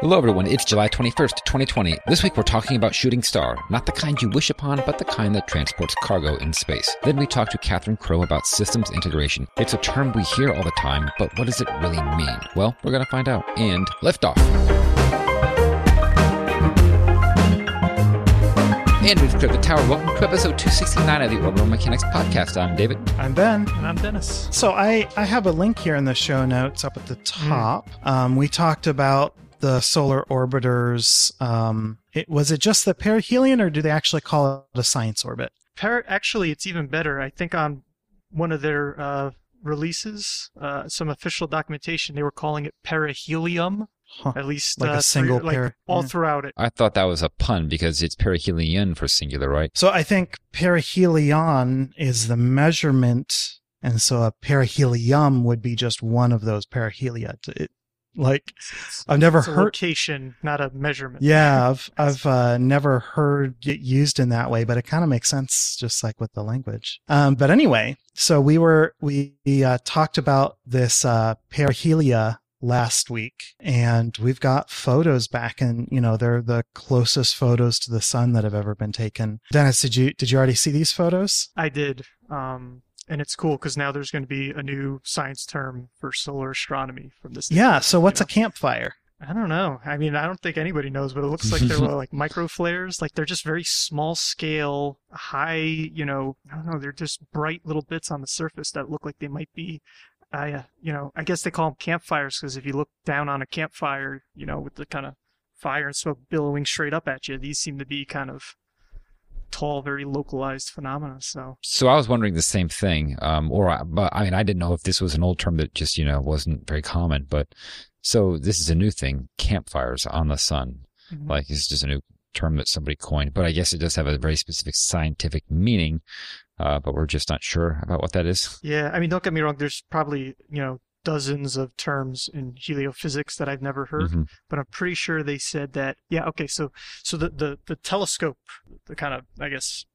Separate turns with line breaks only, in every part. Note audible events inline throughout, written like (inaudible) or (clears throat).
Hello, everyone. It's July 21st, 2020. This week we're talking about Shooting Star, not the kind you wish upon, but the kind that transports cargo in space. Then we talk to Kathryn Crowe about systems integration. It's a term we hear all the time, but what does it really mean? Well, we're going to find out. And liftoff. And we've cleared the tower. Welcome to episode 269 of the Orbital Mechanics Podcast. I'm David.
I'm Ben.
And I'm Dennis.
So I, I have a link here in the show notes up at the top. Um, we talked about the solar orbiters. Um, it, was it just the perihelion, or do they actually call it a science orbit?
Par- actually, it's even better. I think on one of their uh, releases, uh, some official documentation, they were calling it perihelium.
Huh.
At least
Like a
uh,
single
through- like all
yeah.
throughout it.
I thought that was a pun because it's perihelion for singular, right?
So I think perihelion is the measurement, and so a perihelium would be just one of those perihelia. It, like
It's,
I've never heard.
location, not a measurement.
Yeah, (laughs) I've I've uh, never heard it used in that way, but it kind of makes sense, just like with the language. Um, but anyway, so we were we uh, talked about this uh, perihelia last week, and we've got photos back, and you know they're the closest photos to the sun that have ever been taken. Dennis, did you did you already see these photos?
I did. Um, and it's cool because now there's going to be a new science term for solar astronomy from this.
Yeah. So what's
you
a campfire?
I don't know. I mean, I don't think anybody knows, but it looks like they're (laughs) like micro flares. Like they're just very small scale, high, you know, I don't know. They're just bright little bits on the surface that look like they might be, I, uh, you know, I guess they call them campfires because if you look down on a campfire, you know, with the kind of fire and smoke billowing straight up at you, these seem to be kind of tall, very localized phenomena. So
So I was wondering the same thing. Um, or, I- but I mean, I didn't know if this was an old term that just, you know, wasn't very common, but so this is a new thing, campfires on the sun.
Mhm.
Like it's just a new term that somebody coined, but I guess it does have a very specific scientific meaning. Uh, but we're just not sure about what that is.
Yeah, I mean, don't get me wrong. There's probably you know dozens of terms in heliophysics that I've never heard,
Mhm.
but I'm pretty sure they said that. Yeah, okay. So so the the, the telescope, the kind of I guess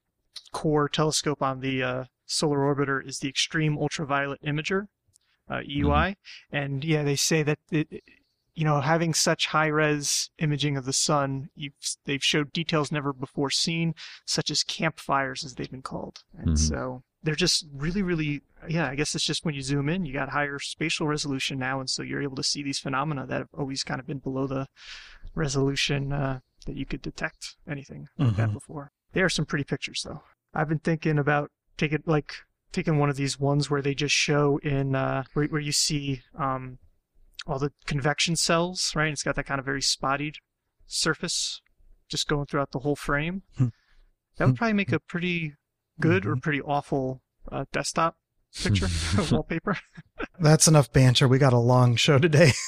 core telescope on the uh, solar orbiter is the Extreme Ultraviolet Imager, uh, EUI, and yeah, they say that it, you know having such high res imaging of the sun, you've, they've showed details never before seen, such as campfires as they've been called, and
Mhm.
so they're just really really yeah i guess it's just when you zoom in you got higher spatial resolution now and so you're able to see these phenomena that have always kind of been below the resolution uh, that you could detect anything like that
Mhm.
before. There are some pretty pictures though. I've been thinking about taking like taking one of these ones where they just show in uh, where, where you see um, all the convection cells right? It's got that kind of very spotted surface just going throughout the whole frame.
Hmm.
that would probably make a pretty good or
Mhm.
pretty awful uh, desktop picture (laughs) wallpaper. (laughs)
That's enough banter. We got a long show today. (laughs)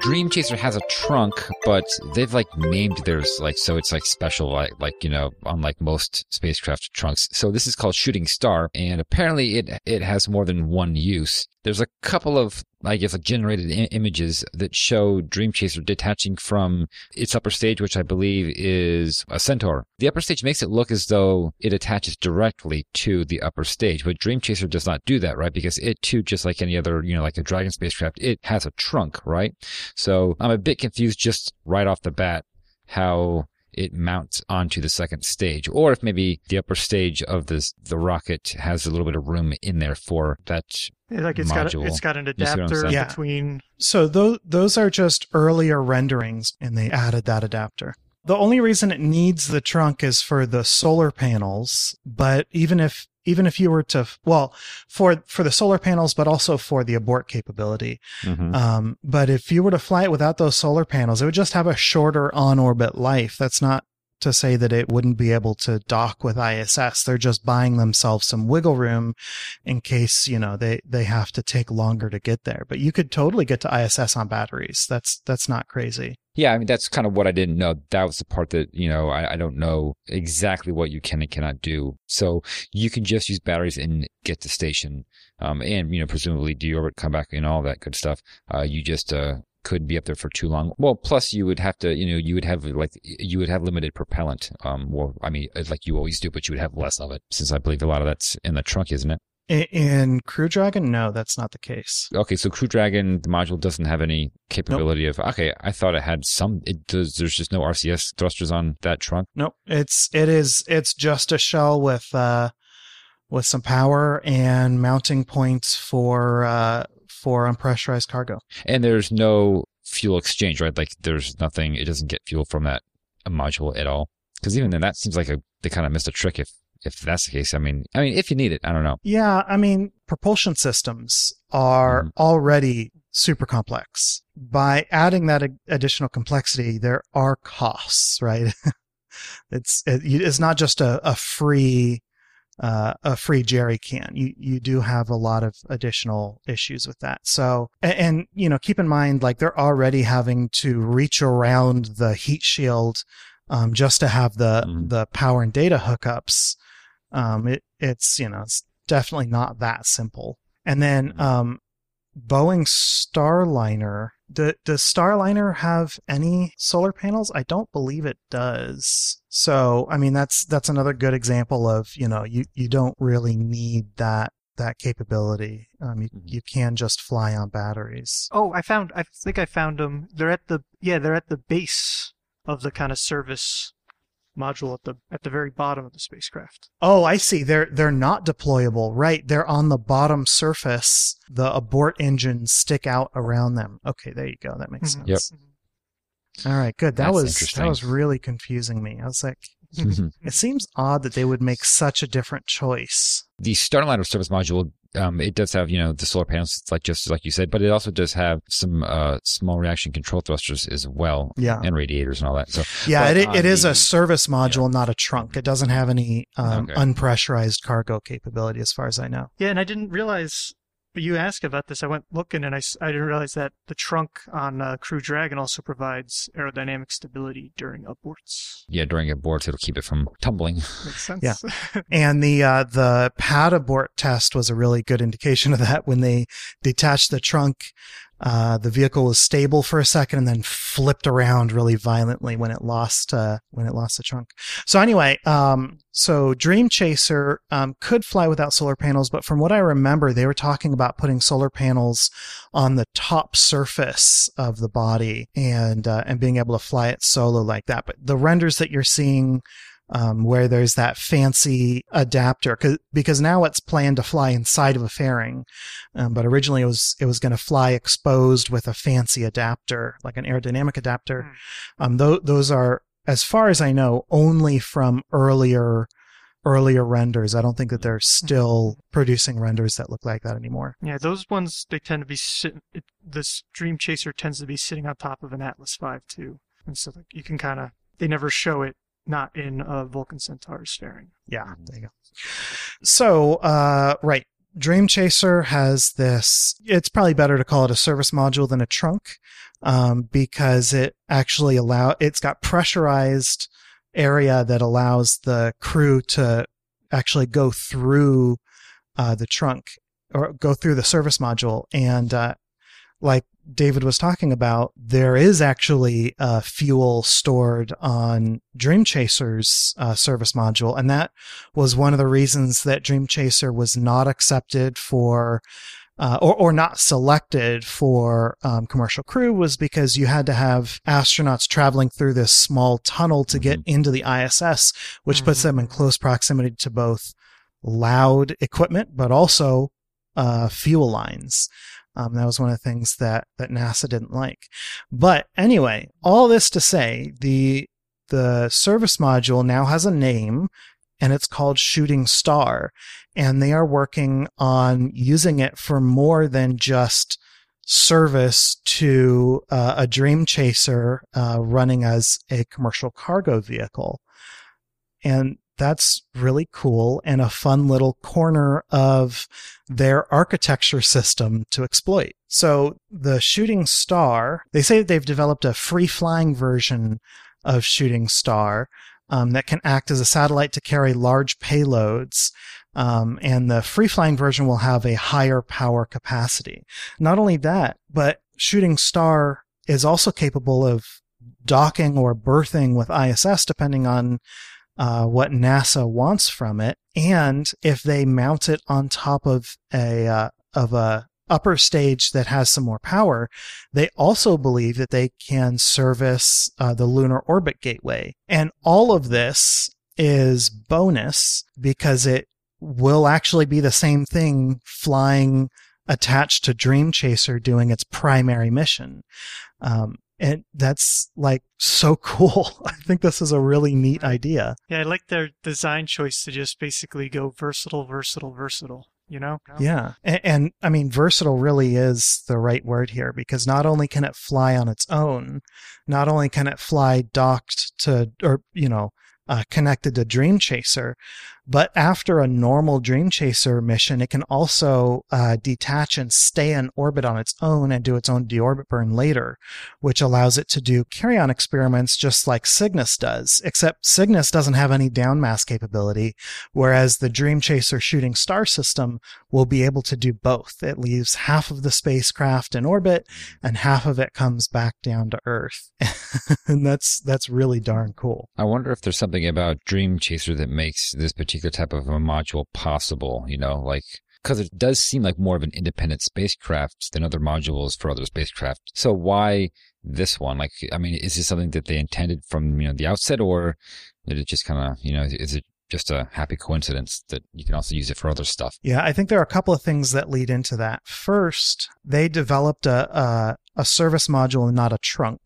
Dream Chaser has a trunk, but they've like named theirs like so it's like special, like like you know, unlike most spacecraft trunks. So this is called Shooting Star, and apparently it it has more than one use. There's a couple of I guess like generated I- images that show Dream Chaser detaching from its upper stage, which I believe is a Centaur. The upper stage makes it look as though it attaches directly to the upper stage, but Dream Chaser does not do that, right? Because it too, just like any other, you know, like a Dragon spacecraft, it has a trunk, right? So I'm a bit confused just right off the bat how it mounts onto the second stage, or if maybe the upper stage of the the rocket has a little bit of room in there for that.
Yeah, like it's got a, it's got an
You see what I'm
adapter
saying?
Yeah.
between.
So those those are just earlier renderings, and they added that adapter. The only reason it needs the trunk is for the solar panels. But even if even if you were to well for for the solar panels, but also for the abort capability. Um, but if you were to fly it without those solar panels, it would just have a shorter on orbit life. That's not to say that it wouldn't be able to dock with ISS. They're just buying themselves some wiggle room in case, you know, they, they have to take longer to get there. But you could totally get to ISS on batteries. That's, that's not crazy.
Yeah, I mean that's kind of what I didn't know. That was the part that you know I, I don't know exactly what you can and cannot do. So you can just use batteries and get to station, um, and you know presumably deorbit, come back, and all that good stuff. Uh, you just uh, could be up there for too long. Well, plus you would have to, you know, you would have like you would have limited propellant. Um, well, I mean, like you always do, but you would have less of it since I believe a lot of that's in the trunk, isn't it?
In, Crew Dragon, no, that's not the case.
Okay, so Crew Dragon, the module doesn't have any capability of. Okay, I thought it had some. It does. There's just no RCS thrusters on that trunk.
Nope. It's it is it's just a shell with uh with some power and mounting points for uh for unpressurized cargo.
And there's no fuel exchange, right? Like there's nothing. It doesn't get fuel from that module at all. Because even then, that seems like a they kind of missed a trick if if that's the case. I mean, I mean, if you need it, I don't know.
Yeah, I mean, propulsion systems are
Mhm.
already super complex. By adding that additional complexity, there are costs, right? (laughs) it's it, it's not just a, a free uh, a free jerry can. You you do have a lot of additional issues with that. So and, and you know keep in mind like they're already having to reach around the heat shield um, just to have the
Mhm.
the power and data hookups. Um, it it's you know it's definitely not that simple. And then
Mhm.
um, Boeing Starliner. Do, does Starliner have any solar panels? I don't believe it does. So, I mean, that's that's another good example of you know you you don't really need that that capability. Um, you
Mhm.
you can just fly on batteries.
Oh, I found. I think I found them. They're at the yeah. They're at the base of the kind of service module at the at the very bottom of the spacecraft.
Oh, I see. They're they're not deployable. Right. They're on the bottom surface. The abort engines stick out around them. Okay, there you go. That makes
Mhm.
Yep.
sense. All right, good. That
That's
was that was really confusing me. I was like. It seems odd that they would make such a different choice.
the Starliner service module, um, it does have, you know, the solar panels, like just like you said, but it also does have some uh, small reaction control thrusters as well,
Yeah.
and radiators and all that. So
Yeah,
But
it,
on
it is
the-
a service module, not a trunk. It doesn't have any um,
Okay.
unpressurized cargo capability, as far as I know.
Yeah, and I didn't realize. But you asked about this. I went looking, and I, I didn't realize that the trunk on uh, Crew Dragon also provides aerodynamic stability during aborts.
yeah, during aborts, it'll keep it from tumbling.
Makes sense.
Yeah. (laughs) And the uh, the pad abort test was a really good indication of that. When they detached the trunk, uh, the vehicle was stable for a second and then flipped around really violently when it lost uh, when it lost the trunk. So anyway, um, so Dream Chaser um, could fly without solar panels, but from what I remember, they were talking about putting solar panels on the top surface of the body and uh, and being able to fly it solo like that. But the renders that you're seeing um, where there's that fancy adapter cause, because now it's planned to fly inside of a fairing, um, but originally it was it was going to fly exposed with a fancy adapter, like an aerodynamic adapter. Um, th- those are, as far as I know, only from earlier earlier renders. I don't think that they're still producing renders that look like that anymore.
Yeah, those ones they tend to be. This Dream Chaser tends to be sitting on top of an Atlas Five too, and so like you can kind of they never show it not in a Vulcan Centaur's fairing.
Yeah, there you go. So, uh, right. Dream Chaser has this, it's probably better to call it a service module than a trunk, um, because it actually allow, it's got pressurized area that allows the crew to actually go through, uh, the trunk or go through the service module. And, uh, like David was talking about, there is actually uh, fuel stored on Dream Chaser's uh, service module, and that was one of the reasons that Dream Chaser was not accepted for. Uh, or, or not selected for um, commercial crew was because you had to have astronauts traveling through this small tunnel to get into the ISS, which puts them in close proximity to both loud equipment, but also uh, fuel lines. Um, that was one of the things that, that NASA didn't like. But anyway, all this to say, the the service module now has a name, and it's called Shooting Star, and they are working on using it for more than just service to uh, a Dream Chaser uh, running as a commercial cargo vehicle, and that's really cool and a fun little corner of their architecture system to exploit. So the Shooting Star, they say that they've developed a free flying version of Shooting Star um, that can act as a satellite to carry large payloads. Um, and the free flying version will have a higher power capacity. Not only that, but Shooting Star is also capable of docking or berthing with ISS, depending on uh, what NASA wants from it. And if they mount it on top of a uh, of a upper stage that has some more power, they also believe that they can service uh, the lunar orbit gateway. And all of this is bonus because it will actually be the same thing flying attached to Dream Chaser doing its primary mission. Um, and that's like so (laughs) cool. I think this is a really neat idea.
Yeah, I like their design choice to just basically go versatile, versatile, versatile. You know?
Yeah. And, and, I mean, versatile really is the right word here because not only can it fly on its own, not only can it fly docked to, or, you know, uh, connected to Dream Chaser. But after a normal Dream Chaser mission, it can also uh, detach and stay in orbit on its own and do its own deorbit burn later, which allows it to do carry-on experiments just like Cygnus does, except Cygnus doesn't have any downmass capability, whereas the Dream Chaser shooting star system will be able to do both. It leaves half of the spacecraft in orbit and half of it comes back down to Earth. (laughs) and that's that's really darn cool.
I wonder if there's something about Dream Chaser that makes this particular particular type of a module possible, you know, like because it does seem like more of an independent spacecraft than other modules for other spacecraft. So why this one? Like, I mean, is this something that they intended from you know the outset, or did it just kind of you know is it just a happy coincidence that you can also use it for other stuff?
Yeah, I think there are a couple of things that lead into that. First, they developed a a, a service module and not a trunk.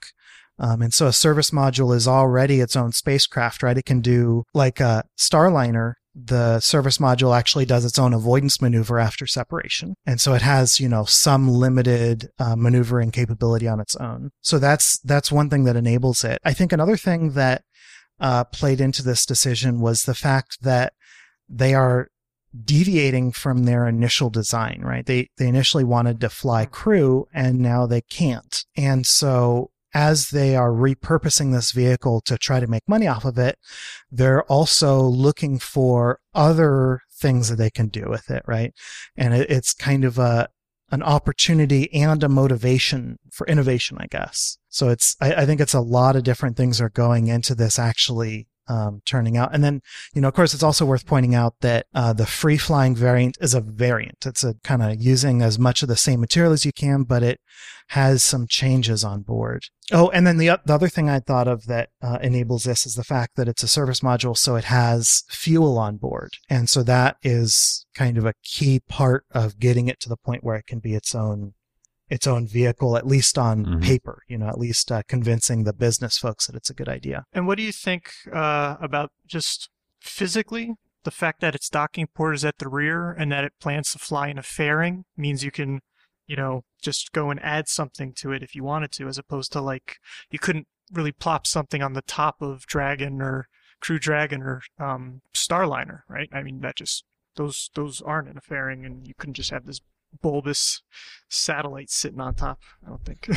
Um, and so a service module is already its own spacecraft, right? It can do like a Starliner the service module actually does its own avoidance maneuver after separation. And so it has, you know, some limited uh, maneuvering capability on its own. So that's, that's one thing that enables it. I think another thing that uh, played into this decision was the fact that they are deviating from their initial design, right? They, they initially wanted to fly crew and now they can't. And so as they are repurposing this vehicle to try to make money off of it, they're also looking for other things that they can do with it, right? And it, it's kind of a an opportunity and a motivation for innovation, I guess. So it's I, I think it's a lot of different things are going into this actually um, turning out. And then, you know, of course, it's also worth pointing out that uh, the free flying variant is a variant. It's a kind of using as much of the same material as you can, but it has some changes on board. Oh, and then the, the other thing I thought of that uh, enables this is the fact that it's a service module, so it has fuel on board. And so that is kind of a key part of getting it to the point where it can be its own its own vehicle, at least on mm-hmm. paper, you know, at least uh, convincing the business folks that it's a good idea.
And what do you think uh, about just physically? The fact that its docking port is at the rear and that it plans to fly in a fairing means you can, you know, just go and add something to it if you wanted to, as opposed to like you couldn't really plop something on the top of Dragon or Crew Dragon or um, Starliner, right? I mean, that just those those aren't in a fairing, and you couldn't just have this bulbous satellite sitting on top. I don't think.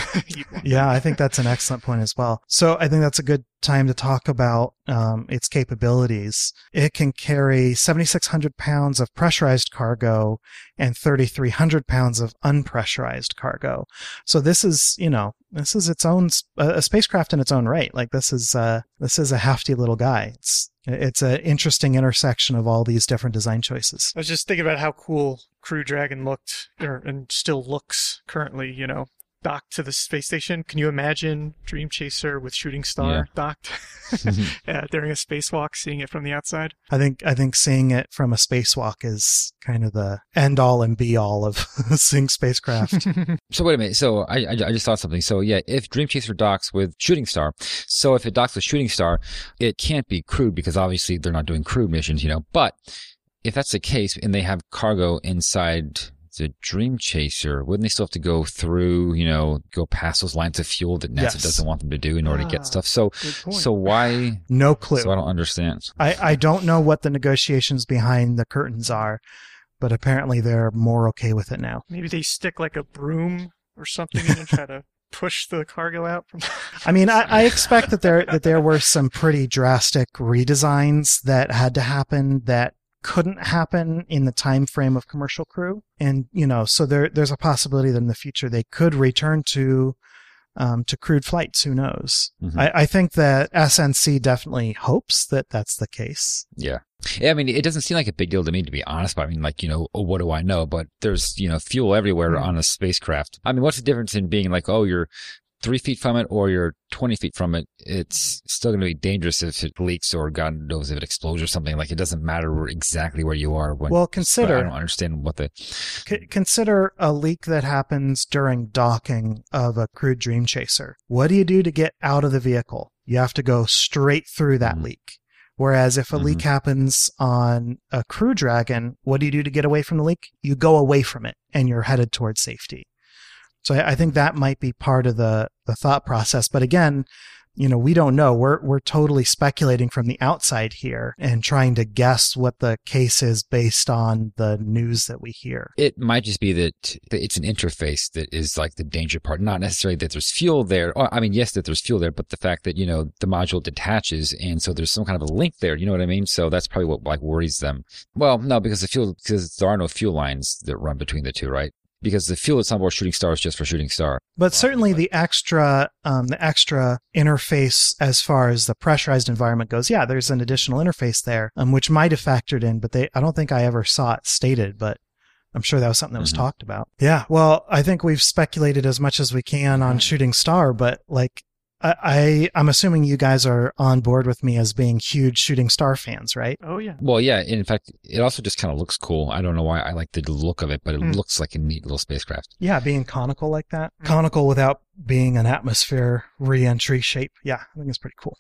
(laughs)
yeah, I think that's an excellent point as well. So I think that's a good time to talk about um, its capabilities. It can carry 7,600 pounds of pressurized cargo and 3,300 pounds of unpressurized cargo. So this is, you know, this is its own a spacecraft in its own right. Like this is uh, this is a hefty little guy. It's it's an interesting intersection of all these different design choices.
I was just thinking about how cool Crew Dragon looked, or, and still looks currently. You know, docked to the space station. Can you imagine Dream Chaser with Shooting Star yeah. docked (laughs) (laughs) yeah, during a spacewalk, seeing it from the outside?
I think I think seeing it from a spacewalk is kind of the end all and be all of (laughs) seeing spacecraft.
so wait a minute. So I, I, I just thought something. So yeah, if Dream Chaser docks with Shooting Star, so if it docks with Shooting Star, it can't be crewed because obviously they're not doing crew missions, you know. But if that's the case and they have cargo inside the Dream Chaser, wouldn't they still have to go through, you know, go past those lines of fuel that NASA yes. doesn't want them to do in order ah, to get ah, stuff? So, so why? (sighs)
No clue.
So I don't understand.
I, I don't know what the negotiations behind the curtains are, but apparently they're more okay with it now.
Maybe they stick like a broom or something and try to (laughs) push the cargo out from
I mean, I, I, expect that there that there were some pretty drastic redesigns that had to happen that couldn't happen in the time frame of commercial crew and you know so there there's a possibility that in the future they could return to um, to crewed flights. Who knows?
Mhm.
I, I think that SNC definitely hopes that that's the case.
Yeah. Yeah, I mean, it doesn't seem like a big deal to me, to be honest. But I mean, like, you know, oh, what do I know? But there's, you know, fuel everywhere
Mhm.
on a spacecraft. I mean, what's the difference in being like, oh, you're three feet from it or you're 20 feet from it? It's still going to be dangerous if it leaks or God knows if it explodes or something. Like, it doesn't matter exactly where you are when.
Well,
consider. I don't understand what the.
c- consider a leak that happens during docking of a crewed Dream Chaser. What do you do to get out of the vehicle? You have to go straight through that
Mhm.
leak. Whereas if a leak happens on a Crew Dragon, what do you do to get away from the leak? You go away from it and you're headed towards safety. So I, I think that might be part of the, the thought process. But again, you know, we don't know. We're, we're totally speculating from the outside here and trying to guess what the case is based on the news that we hear.
It might just be that it's an interface that is like the danger part, not necessarily that there's fuel there. I mean, yes, that there's fuel there, but the fact that, you know, the module detaches and so there's some kind of a link there. You know what I mean? So that's probably what like worries them. Well, no, because the fuel, because there are no fuel lines that run between the two, right? Because the fuel that's on board Shooting Star is just for Shooting Star.
But certainly the extra, um, the extra interface as far as the pressurized environment goes, yeah, there's an additional interface there, um, which might have factored in, but they, I don't think I ever saw it stated, but I'm sure that was something that was
Mhm.
talked about. Yeah. Well, I think we've speculated as much as we can on Shooting Star, but like, I, I I'm assuming you guys are on board with me as being huge Shooting Star fans, right?
Oh yeah.
Well, yeah. In fact, it also just kind of looks cool. I don't know why I like the look of it, but it
Hmm.
looks like a neat little spacecraft.
Yeah, being conical like that.
Mm.
Conical without being an atmosphere re-entry shape. Yeah, I think it's pretty cool.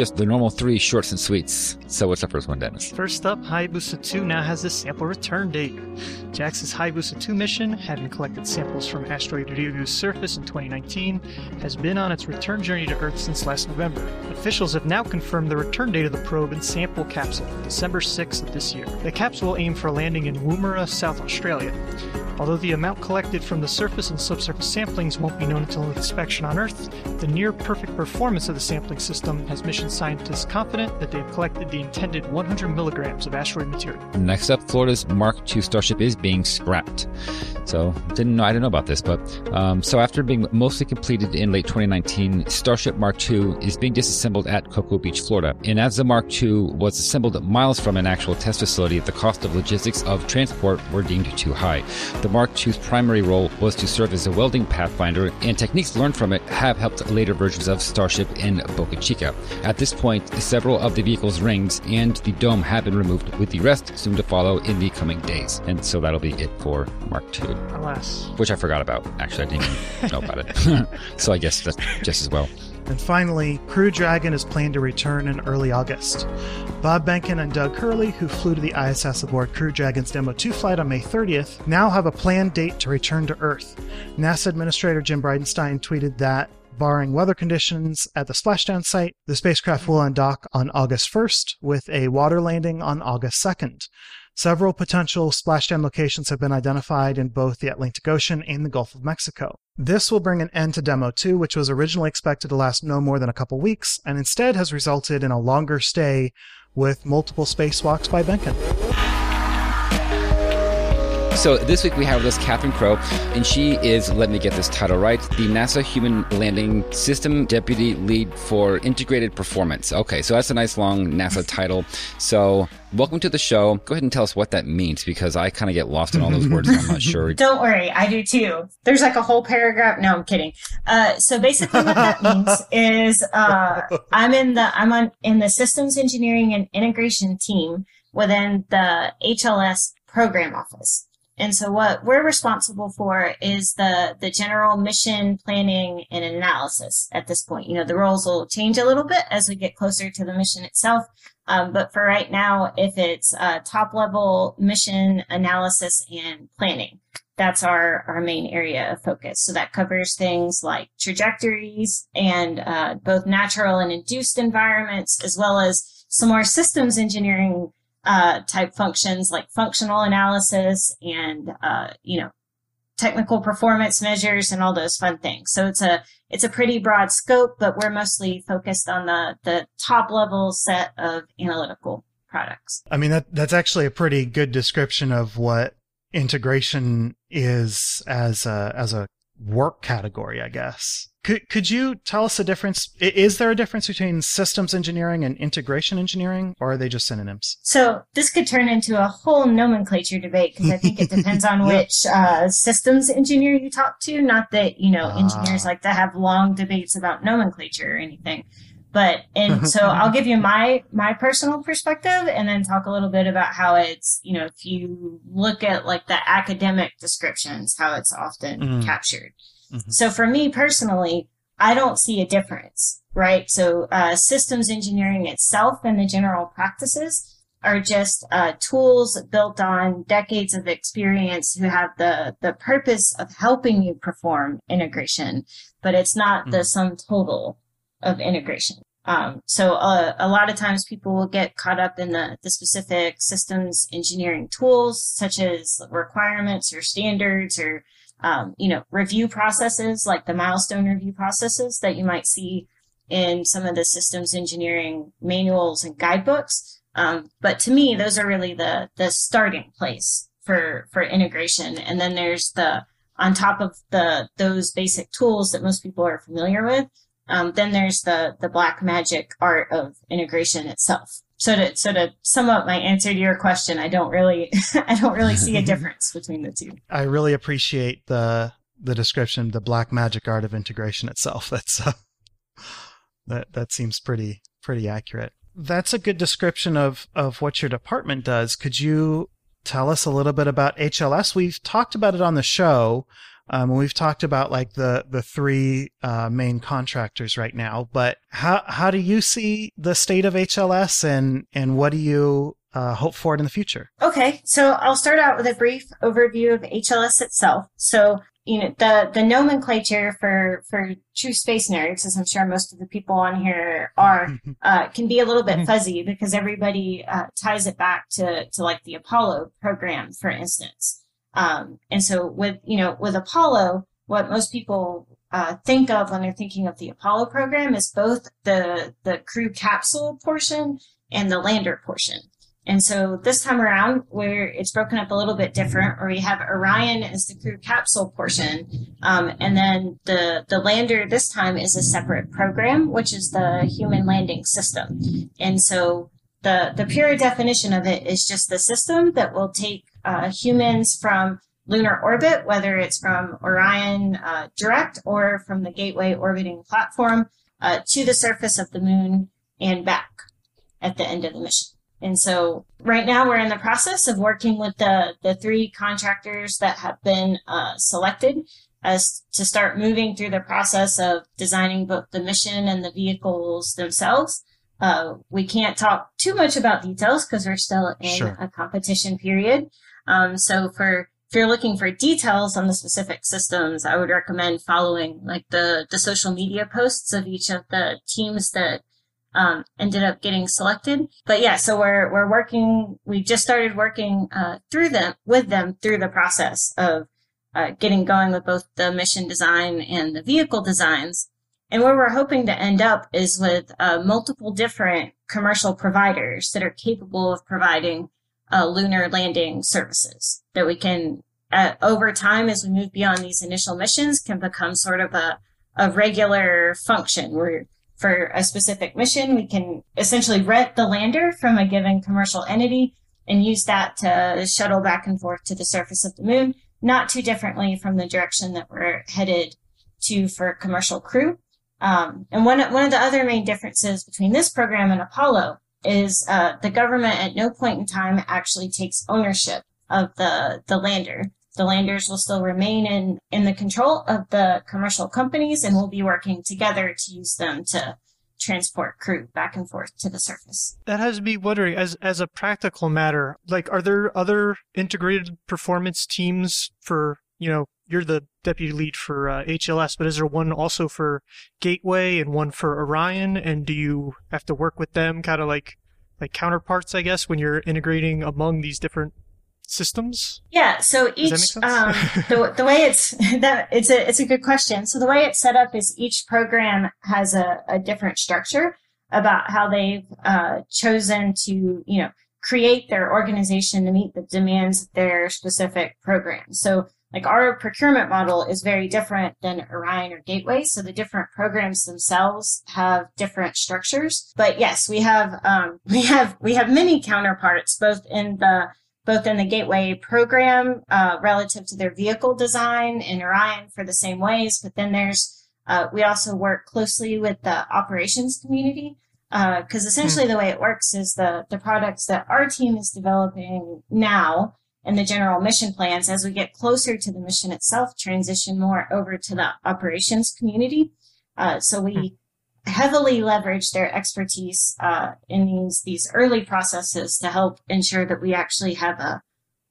Just the normal three shorts and sweets. So what's our first one, Dennis?
First up, Hayabusa 2 now has a sample return date. JAXA's Hayabusa 2 mission, having collected samples from asteroid Ryugu's surface in 2019, has been on its return journey to Earth since last November. Officials have now confirmed the return date of the probe and sample capsule, December 6th of this year. The capsule will aim for landing in Woomera, South Australia. Although the amount collected from the surface and subsurface samplings won't be known until inspection on Earth, the near perfect performance of the sampling system has mission scientists confident that they have collected the intended 100 milligrams of asteroid material.
Next up, Florida's Mark II Starship is being scrapped. So didn't know I didn't know about this, but um, so after being mostly completed in late 2019, Starship Mark II is being disassembled at Cocoa Beach, Florida. And as the Mark II was assembled miles from an actual test facility, the cost of logistics of transport were deemed too high. The Mark II's primary role was to serve as a welding pathfinder, and techniques learned from it have helped later versions of Starship and Boca Chica. At this point, several of the vehicle's rings and the dome have been removed, with the rest soon to follow in the coming days. And so that'll be it for Mark II,
Alas.
which I forgot about. Actually, I didn't even (laughs) know about it. (laughs) so I guess that's just as well.
And finally, Crew Dragon is planned to return in early August. Bob Behnken and Doug Hurley, who flew to the ISS aboard Crew Dragon's Demo 2 flight on May 30th, now have a planned date to return to Earth. NASA Administrator Jim Bridenstine tweeted that, barring weather conditions at the splashdown site, the spacecraft will undock on August 1st, with a water landing on August 2nd. Several potential splashdown locations have been identified in both the Atlantic Ocean and the Gulf of Mexico. This will bring an end to Demo 2, which was originally expected to last no more than a couple weeks, and instead has resulted in a longer stay with multiple spacewalks by Behnken.
So this week we have with us Kathryn Crowe, and she is, let me get this title right, the NASA Human Landing System Deputy Lead for Integrated Performance. Okay, so that's a nice long NASA title. So welcome to the show. Go ahead and tell us what that means, because I kind of get lost in all those words and I'm not sure. (laughs)
Don't worry, I do too. There's like a whole paragraph. No, I'm kidding. Uh, so basically, what that means (laughs) is uh, I'm in the I'm on in the systems engineering and integration team within the HLS program office. And so what we're responsible for is the the general mission planning and analysis at this point. You know, the roles will change a little bit as we get closer to the mission itself. Um, but for right now, if it's uh, top level mission analysis and planning, that's our, our main area of focus. So that covers things like trajectories and uh, both natural and induced environments, as well as some more systems engineering uh, type functions like functional analysis and uh, you know technical performance measures and all those fun things. So it's a it's a pretty broad scope, but we're mostly focused on the the top level set of analytical products.
I mean, that that's actually a pretty good description of what integration is as a as a work category, I guess. Could could you tell us the difference? Is there a difference between systems engineering and integration engineering, or are they just synonyms?
So this could turn into a whole nomenclature debate because I think it depends on (laughs) which uh, systems engineer you talk to. Not that you know engineers ah. like to have long debates about nomenclature or anything. But and (laughs) so I'll give you my my personal perspective and then talk a little bit about how it's, you know, if you look at like the academic descriptions, how it's often mm. captured. Mm-hmm. So for me personally, I don't see a difference, right? So uh, systems engineering itself and the general practices are just uh, tools built on decades of experience who have the the purpose of helping you perform integration, but it's not mm. the sum total of integration. Um, so uh, a lot of times people will get caught up in the, the specific systems engineering tools, such as requirements or standards or, um, you know, review processes like the milestone review processes that you might see in some of the systems engineering manuals and guidebooks. Um, but to me, those are really the, the starting place for, for integration. And then there's the, on top of the, those basic tools that most people are familiar with, um, then there's the the black magic art of integration itself. So to so to sum up my answer to your question, I don't really (laughs) I don't really see a (laughs) difference between the two.
I really appreciate the the description, the black magic art of integration itself. (laughs) That's uh, that that seems pretty pretty accurate. That's a good description of of what your department does. Could you tell us a little bit about HLS? We've talked about it on the show, um, we've talked about like the the three uh, main contractors right now, but how how do you see the state of HLS and and what do you uh, hope for it in the future?
Okay, so I'll start out with a brief overview of HLS itself. So you know the the nomenclature for for true space nerds, as I'm sure most of the people on here are, (laughs) uh, can be a little bit (laughs) fuzzy because everybody uh, ties it back to to like the Apollo program, for instance. Um, and so with, you know, with Apollo, what most people uh, think of when they're thinking of the Apollo program is both the, the crew capsule portion and the lander portion. And so this time around, where it's broken up a little bit different, where we have Orion as the crew capsule portion, um, and then the the lander this time is a separate program, which is the human landing system. And so the the pure definition of it is just the system that will take uh, humans from lunar orbit, whether it's from Orion uh, direct or from the Gateway orbiting platform, uh, to the surface of the moon and back at the end of the mission. And so right now we're in the process of working with the, the three contractors that have been uh, selected as to start moving through the process of designing both the mission and the vehicles themselves. Uh, we can't talk too much about details because we're still in sure. a competition period. Um, so for if you're looking for details on the specific systems, I would recommend following like the the social media posts of each of the teams that um, ended up getting selected. But yeah, so we're we're working. We just started working uh, through them with them through the process of uh, getting going with both the mission design and the vehicle designs. And where we're hoping to end up is with uh, multiple different commercial providers that are capable of providing uh, lunar landing services that we can, uh, over time, as we move beyond these initial missions, can become sort of a, a regular function where for a specific mission, we can essentially rent the lander from a given commercial entity and use that to shuttle back and forth to the surface of the moon, not too differently from the direction that we're headed to for commercial crew. Um, and one, one of the other main differences between this program and Apollo is uh, the government at no point in time actually takes ownership of the the lander. The landers will still remain in in the control of the commercial companies, and we'll be working together to use them to transport crew back and forth to the surface.
That has me wondering, as as a practical matter, like are there other integrated performance teams for you know you're the deputy lead for uh, HLS, but is there one also for Gateway and one for Orion? And do you have to work with them, kind of like like counterparts, I guess, when you're integrating among these different systems?
Yeah. So each um, the the way it's (laughs) that it's a it's a good question. So the way it's set up is each program has a, a different structure about how they've uh, chosen to you know create their organization to meet the demands of their specific program. So like our procurement model is very different than Orion or Gateway. So the different programs themselves have different structures. But yes, we have um, (laughs) we have we have many counterparts both in the both in the Gateway program uh, relative to their vehicle design in Orion for the same ways. But then there's uh, we also work closely with the operations community because uh, essentially mm. the way it works is the the products that our team is developing now and the general mission plans as we get closer to the mission itself transition more over to the operations community uh, so we hmm. heavily leverage their expertise uh, in these these early processes to help ensure that we actually have a,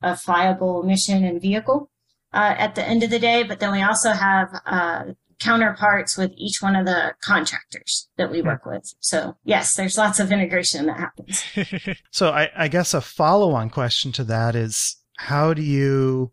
a viable mission and vehicle uh, at the end of the day but then we also have uh, counterparts with each one of the contractors that we work with. So yes, there's lots of integration that happens. (laughs)
so I, I guess a follow on question to that is how do you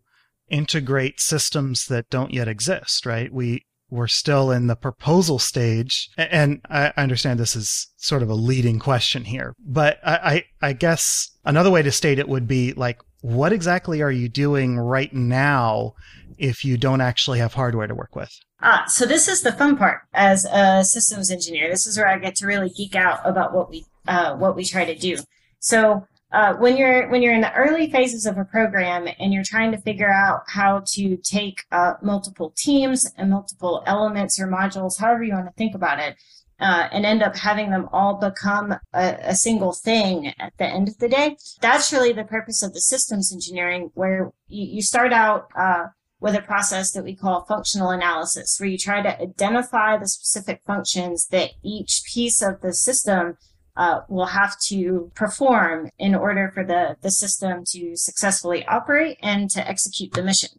integrate systems that don't yet exist, right? We, we're still in the proposal stage. And I understand this is sort of a leading question here, but I, I, I guess another way to state it would be like, what exactly are you doing right now if you don't actually have hardware to work with?
Ah, so this is the fun part as a systems engineer. This is where I get to really geek out about what we uh, what we try to do. So uh, when you're when you're in the early phases of a program and you're trying to figure out how to take uh, multiple teams and multiple elements or modules, however you want to think about it, uh, and end up having them all become a, a, single thing at the end of the day. That's really the purpose of the systems engineering, where you, you start out uh, with a process that we call functional analysis, where you try to identify the specific functions that each piece of the system uh, will have to perform in order for the, the system to successfully operate and to execute the mission.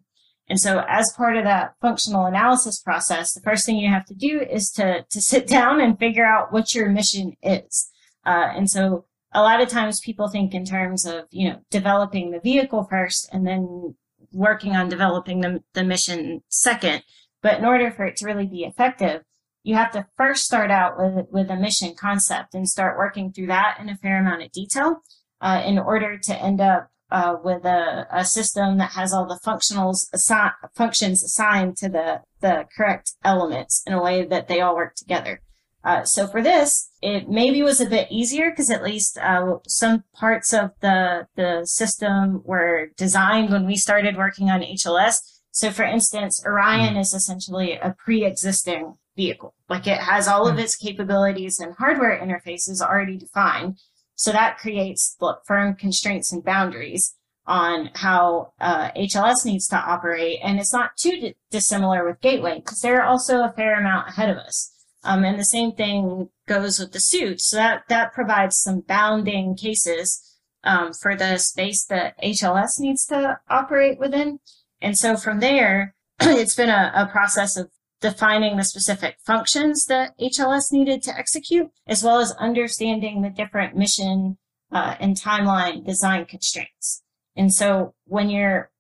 And so as part of that functional analysis process, the first thing you have to do is to, to sit (laughs) down and figure out what your mission is. Uh, and so a lot of times people think in terms of, you know, developing the vehicle first and then working on developing the, the mission second. But in order for it to really be effective, you have to first start out with, with a mission concept and start working through that in a fair amount of detail uh, in order to end up uh, with a, a, system that has all the functionals assi- functions assigned to the, the correct elements in a way that they all work together. Uh, so for this, it maybe was a bit easier because at least uh, some parts of the the system were designed when we started working on HLS. So for instance, Orion mm. is essentially a pre-existing vehicle. Like it has all of its capabilities and hardware interfaces already defined. So that creates firm constraints and boundaries on how uh, HLS needs to operate. And it's not too dissimilar with Gateway because they're also a fair amount ahead of us. Um, and the same thing goes with the suit. So that, that provides some bounding cases um, for the space that HLS needs to operate within. And so from there, (clears throat) it's been a, a process of defining the specific functions that HLS needed to execute, as well as understanding the different mission uh, and timeline design constraints. And so when you're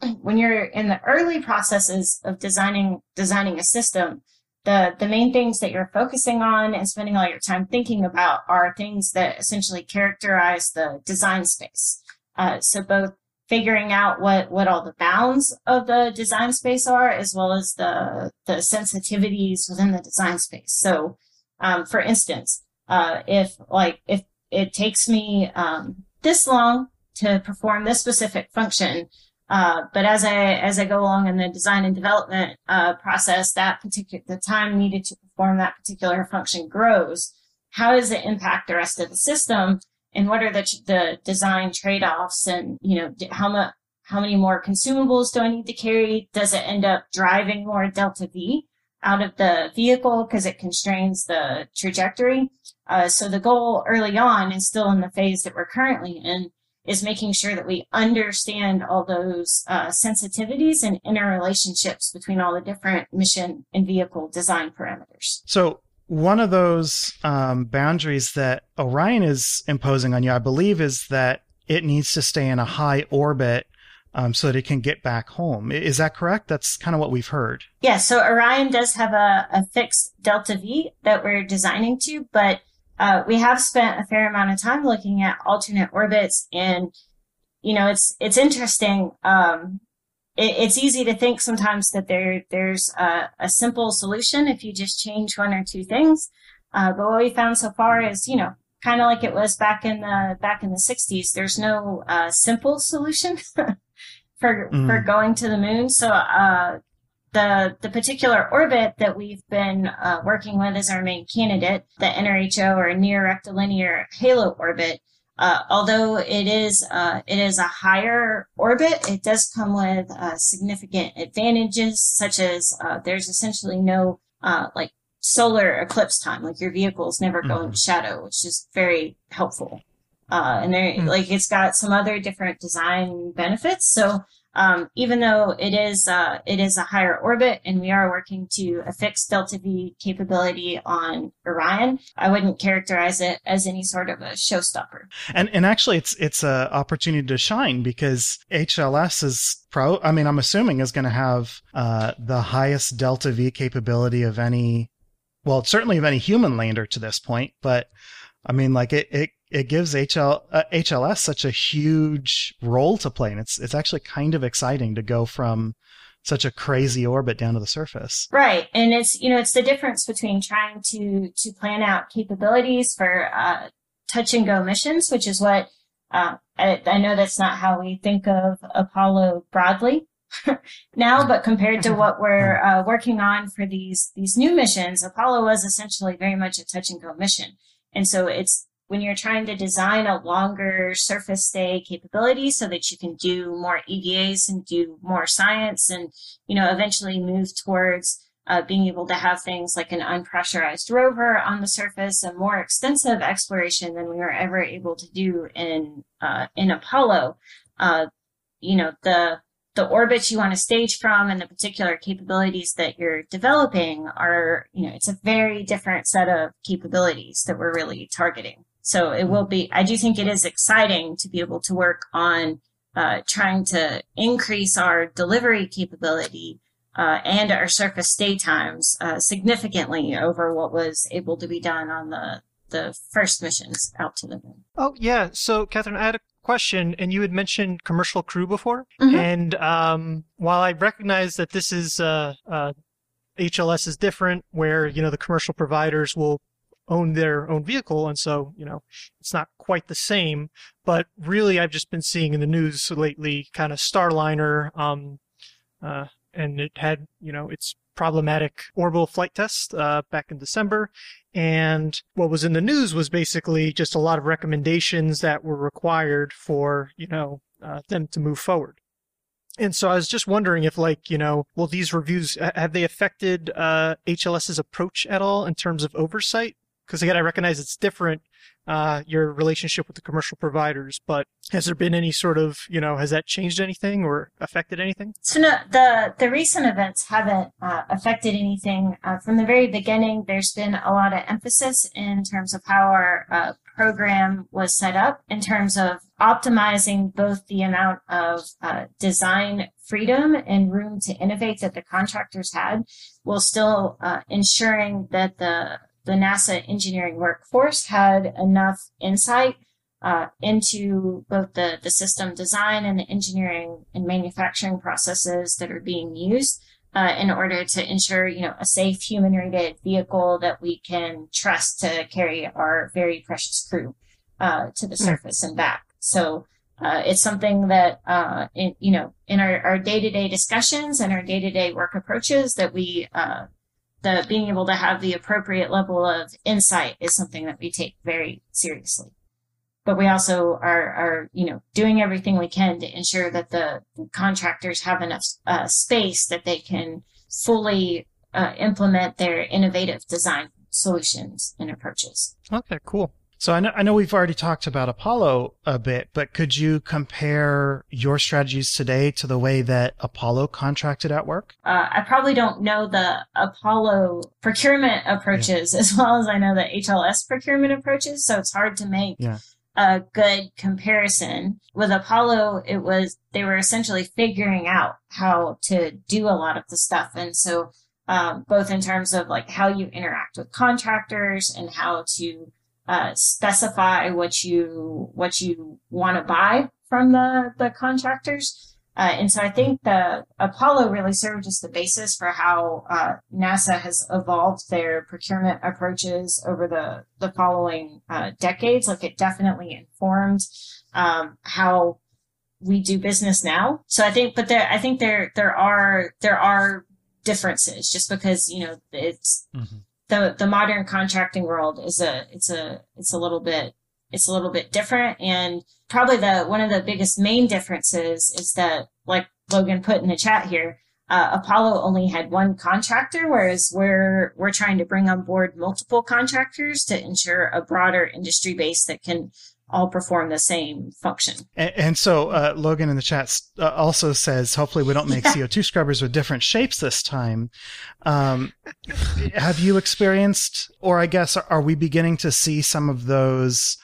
(clears throat) when you're in the early processes of designing designing a system, the the main things that you're focusing on and spending all your time thinking about are things that essentially characterize the design space. Uh, so both figuring out what what all the bounds of the design space are, as well as the the sensitivities within the design space. So, um, for instance, uh, if like if it takes me um, this long to perform this specific function, uh, but as I as I go along in the design and development uh, process, that particular the time needed to perform that particular function grows. How does it impact the rest of the system? And what are the the design trade offs? And you know how much how many more consumables do I need to carry? Does it end up driving more delta V out of the vehicle because it constrains the trajectory? Uh, so the goal early on and still in the phase that we're currently in is making sure that we understand all those uh, sensitivities and interrelationships between all the different mission and vehicle design parameters.
So one of those um, boundaries that Orion is imposing on you, I believe, is that it needs to stay in a high orbit um, so that it can get back home. Is that correct? That's kind of what we've heard.
Yeah. So Orion does have a, a fixed delta V that we're designing to, but uh, we have spent a fair amount of time looking at alternate orbits and, you know, it's, it's interesting. Um, it, it's easy to think sometimes that there, there's a, a, simple solution if you just change one or two things. Uh, but what we found so far is, you know, kind of like it was back in the, back in the sixties, there's no, uh, simple solution (laughs) for, mm. for going to the moon. So, uh, the the particular orbit that we've been uh, working with as our main candidate, the NRHO or near rectilinear halo orbit. Uh, although it is uh, it is a higher orbit, it does come with uh, significant advantages, such as uh, there's essentially no uh, like solar eclipse time, like your vehicles never go mm-hmm. into shadow, which is very helpful. and there, mm-hmm. like it's got some other different design benefits. So um, even though it is uh, it is a higher orbit and we are working to affix delta V capability on Orion, I wouldn't characterize it as any sort of a showstopper.
And and actually, it's it's a opportunity to shine because HLS is pro. I mean, I'm assuming is going to have uh, the highest delta V capability of any, well, certainly of any human lander to this point, but. I mean, like it, it it gives HL, uh, HLS such a huge role to play, and it's it's actually kind of exciting to go from such a crazy orbit down to the surface.
Right, and it's you know it's the difference between trying to to plan out capabilities for uh, touch and go missions, which is what uh, I, I know that's not how we think of Apollo broadly. (laughs) now, but compared to what we're (laughs) uh, working on for these these new missions, Apollo was essentially very much a touch and go mission, and so it's when you're trying to design a longer surface stay capability so that you can do more EVAs and do more science and, you know, eventually move towards uh, being able to have things like an unpressurized rover on the surface and more extensive exploration than we were ever able to do in, uh, in Apollo. Uh, you know, the, the orbits you want to stage from and the particular capabilities that you're developing are, you know, it's a very different set of capabilities that we're really targeting. So it will be, I do think it is exciting to be able to work on uh, trying to increase our delivery capability uh, and our surface stay times uh, significantly over what was able to be done on the the first missions out to the moon.
Oh yeah, so Kathryn, I had a question, and you had mentioned commercial crew before, mm-hmm. and um, while I recognize that this is uh, HLS uh, is different, where you know the commercial providers will own their own vehicle, and so you know it's not quite the same. But really, I've just been seeing in the news lately, kind of Starliner, um, uh, and it had you know its problematic orbital flight test uh, back in December. And what was in the news was basically just a lot of recommendations that were required for you know uh, them to move forward. And so I was just wondering if, like, you know, will these reviews have they affected uh, HLS's approach at all in terms of oversight? Because again, I recognize it's different, uh, your relationship with the commercial providers, but has there been any sort of, you know, has that changed anything or affected anything?
So no, the, the recent events haven't uh, affected anything. Uh, from the very beginning, there's been a lot of emphasis in terms of how our uh, program was set up in terms of optimizing both the amount of uh, design freedom and room to innovate that the contractors had while still uh, ensuring that the the NASA engineering workforce had enough insight uh, into both the, the system design and the engineering and manufacturing processes that are being used uh, in order to ensure, you know, a safe human rated vehicle that we can trust to carry our very precious crew uh, to the hmm. surface and back. So uh, it's something that, uh, in, you know, in our, our day-to-day discussions and our day-to-day work approaches that we uh, the being able to have the appropriate level of insight is something that we take very seriously. But we also are, are you know, doing everything we can to ensure that the contractors have enough uh, space that they can fully uh, implement their innovative design solutions and approaches.
Okay, cool.
So I know, I know we've already talked about Apollo a bit, but could you compare your strategies today to the way that Apollo contracted at work?
Uh, I probably don't know the Apollo procurement approaches yeah. as well as I know the HLS procurement approaches, so it's hard to make yeah. a good comparison. With Apollo, it was they were essentially figuring out how to do a lot of the stuff, and so um, both in terms of like how you interact with contractors and how to uh, specify what you what you want to buy from the the contractors. Uh, and so I think the Apollo really served as the basis for how uh, NASA has evolved their procurement approaches over the the following uh, decades. Like it definitely informed um, how we do business now. So I think, but there, I think there there are there are differences just because you know it's mm-hmm. The the modern contracting world is a it's a it's a little bit it's a little bit different. And probably the one of the biggest main differences is that like Logan put in the chat here uh, Apollo only had one contractor, whereas we're we're trying to bring on board multiple contractors to ensure a broader industry base that can all perform the same function.
And, and so uh, Logan in the chat uh, also says, hopefully we don't make yeah. CO2 scrubbers with different shapes this time. Um, have you experienced, or I guess, are we beginning to see some of those?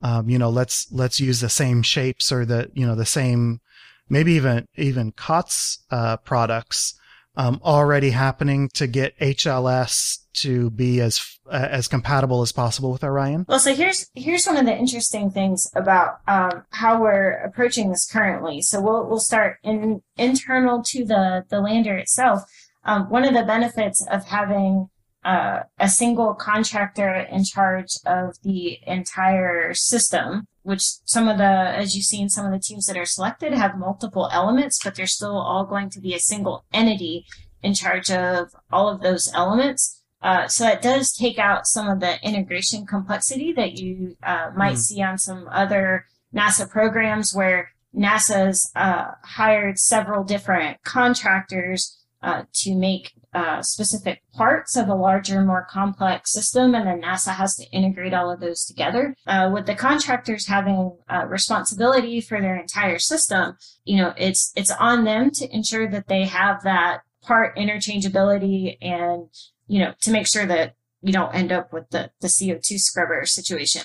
Um, you know, let's let's use the same shapes or the you know the same, maybe even even COTS uh, products um, already happening to get HLS to be as uh, as compatible as possible with Orion?
Well, so here's here's one of the interesting things about um, how we're approaching this currently. So we'll we'll start in internal to the the lander itself. Um, one of the benefits of having uh, a single contractor in charge of the entire system, which some of the, as you've seen, some of the teams that are selected have multiple elements, but they're still all going to be a single entity in charge of all of those elements. Uh, so it does take out some of the integration complexity that you uh, might mm. see on some other NASA programs where NASA's uh, hired several different contractors uh, to make uh, specific parts of a larger, more complex system, and then NASA has to integrate all of those together. Uh, with the contractors having uh, responsibility for their entire system, you know, it's it's on them to ensure that they have that part interchangeability and you know to make sure that you don't end up with the the CO2 scrubber situation.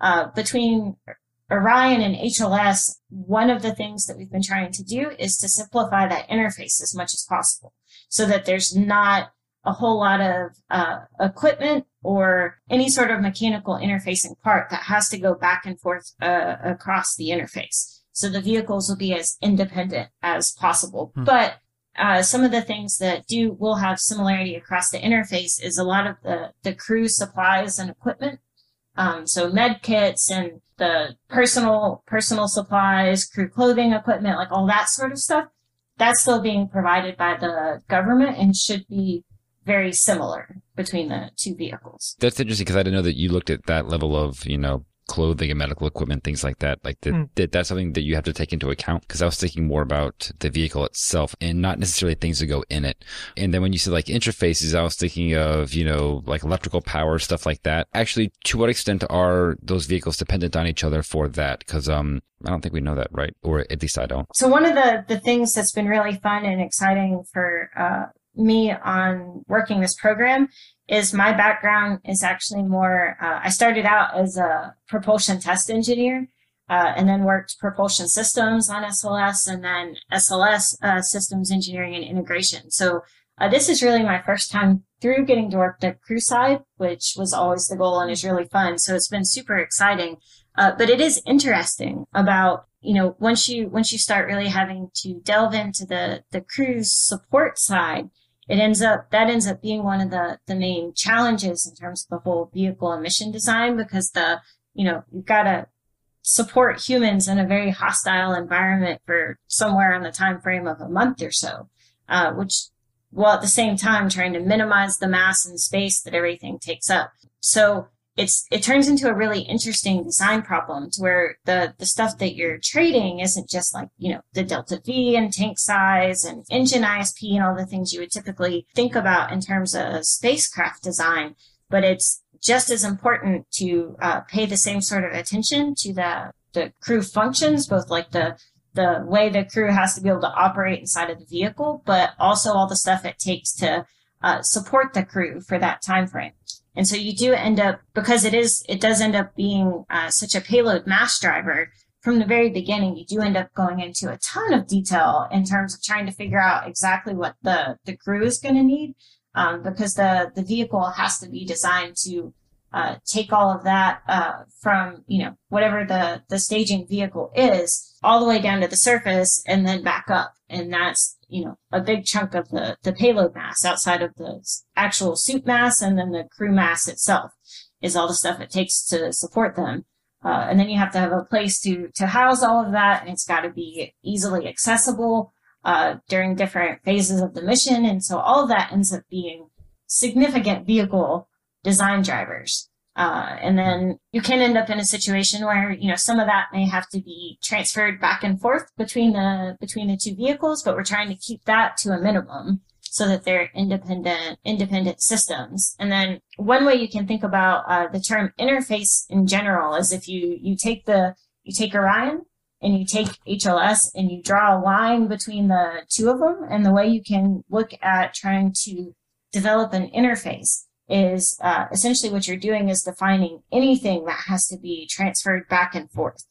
Uh, between Orion and HLS, one of the things that we've been trying to do is to simplify that interface as much as possible so that there's not a whole lot of uh, equipment or any sort of mechanical interfacing part that has to go back and forth uh, across the interface. So the vehicles will be as independent as possible. Hmm. But uh, some of the things that do will have similarity across the interface is a lot of the the crew supplies and equipment. Um, so med kits and the personal personal supplies, crew clothing equipment, like all that sort of stuff that's still being provided by the government and should be very similar between the two vehicles.
That's interesting because I didn't know that you looked at that level of, you know, clothing and medical equipment, things like that. Like that, mm. that that's something that you have to take into account because I was thinking more about the vehicle itself and not necessarily things that go in it. And then when you said like interfaces, I was thinking of, you know, like electrical power, stuff like that. Actually, to what extent are those vehicles dependent on each other for that? Cause, um, I don't think we know that, right? Or at least I don't.
So one of the, the things that's been really fun and exciting for, uh, me on working this program is my background is actually more, uh, I started out as a propulsion test engineer, uh, and then worked propulsion systems on SLS and then SLS, uh, systems engineering and integration. So, uh, this is really my first time through getting to work the crew side, which was always the goal and is really fun. So it's been super exciting. Uh, but it is interesting about you know once you once you start really having to delve into the the crew's support side it ends up that ends up being one of the the main challenges in terms of the whole vehicle emission design because the you know you've got to support humans in a very hostile environment for somewhere in the time frame of a month or so uh, which while at the same time trying to minimize the mass and space that everything takes up. So it's it turns into a really interesting design problem to where the the stuff that you're trading isn't just like you know the delta v and tank size and engine isp and all the things you would typically think about in terms of spacecraft design but it's just as important to uh, pay the same sort of attention to the the crew functions both like the the way the crew has to be able to operate inside of the vehicle but also all the stuff it takes to uh, support the crew for that time frame and so you do end up, because it is, it does end up being uh, such a payload mass driver from the very beginning, you do end up going into a ton of detail in terms of trying to figure out exactly what the, the crew is going to need. Um, because the, the vehicle has to be designed to uh, take all of that uh, from you know whatever the the staging vehicle is all the way down to the surface and then back up and that's you know a big chunk of the the payload mass outside of the actual suit mass and then the crew mass itself is all the stuff it takes to support them uh, and then you have to have a place to to house all of that and it's got to be easily accessible uh, during different phases of the mission and so all of that ends up being significant vehicle design drivers. Uh, and then you can end up in a situation where you know some of that may have to be transferred back and forth between the between the two vehicles, but we're trying to keep that to a minimum so that they're independent independent systems. And then one way you can think about uh, the term interface in general is if you you take the you take Orion and you take HLS and you draw a line between the two of them, and the way you can look at trying to develop an interface is uh, essentially what you're doing is defining anything that has to be transferred back and forth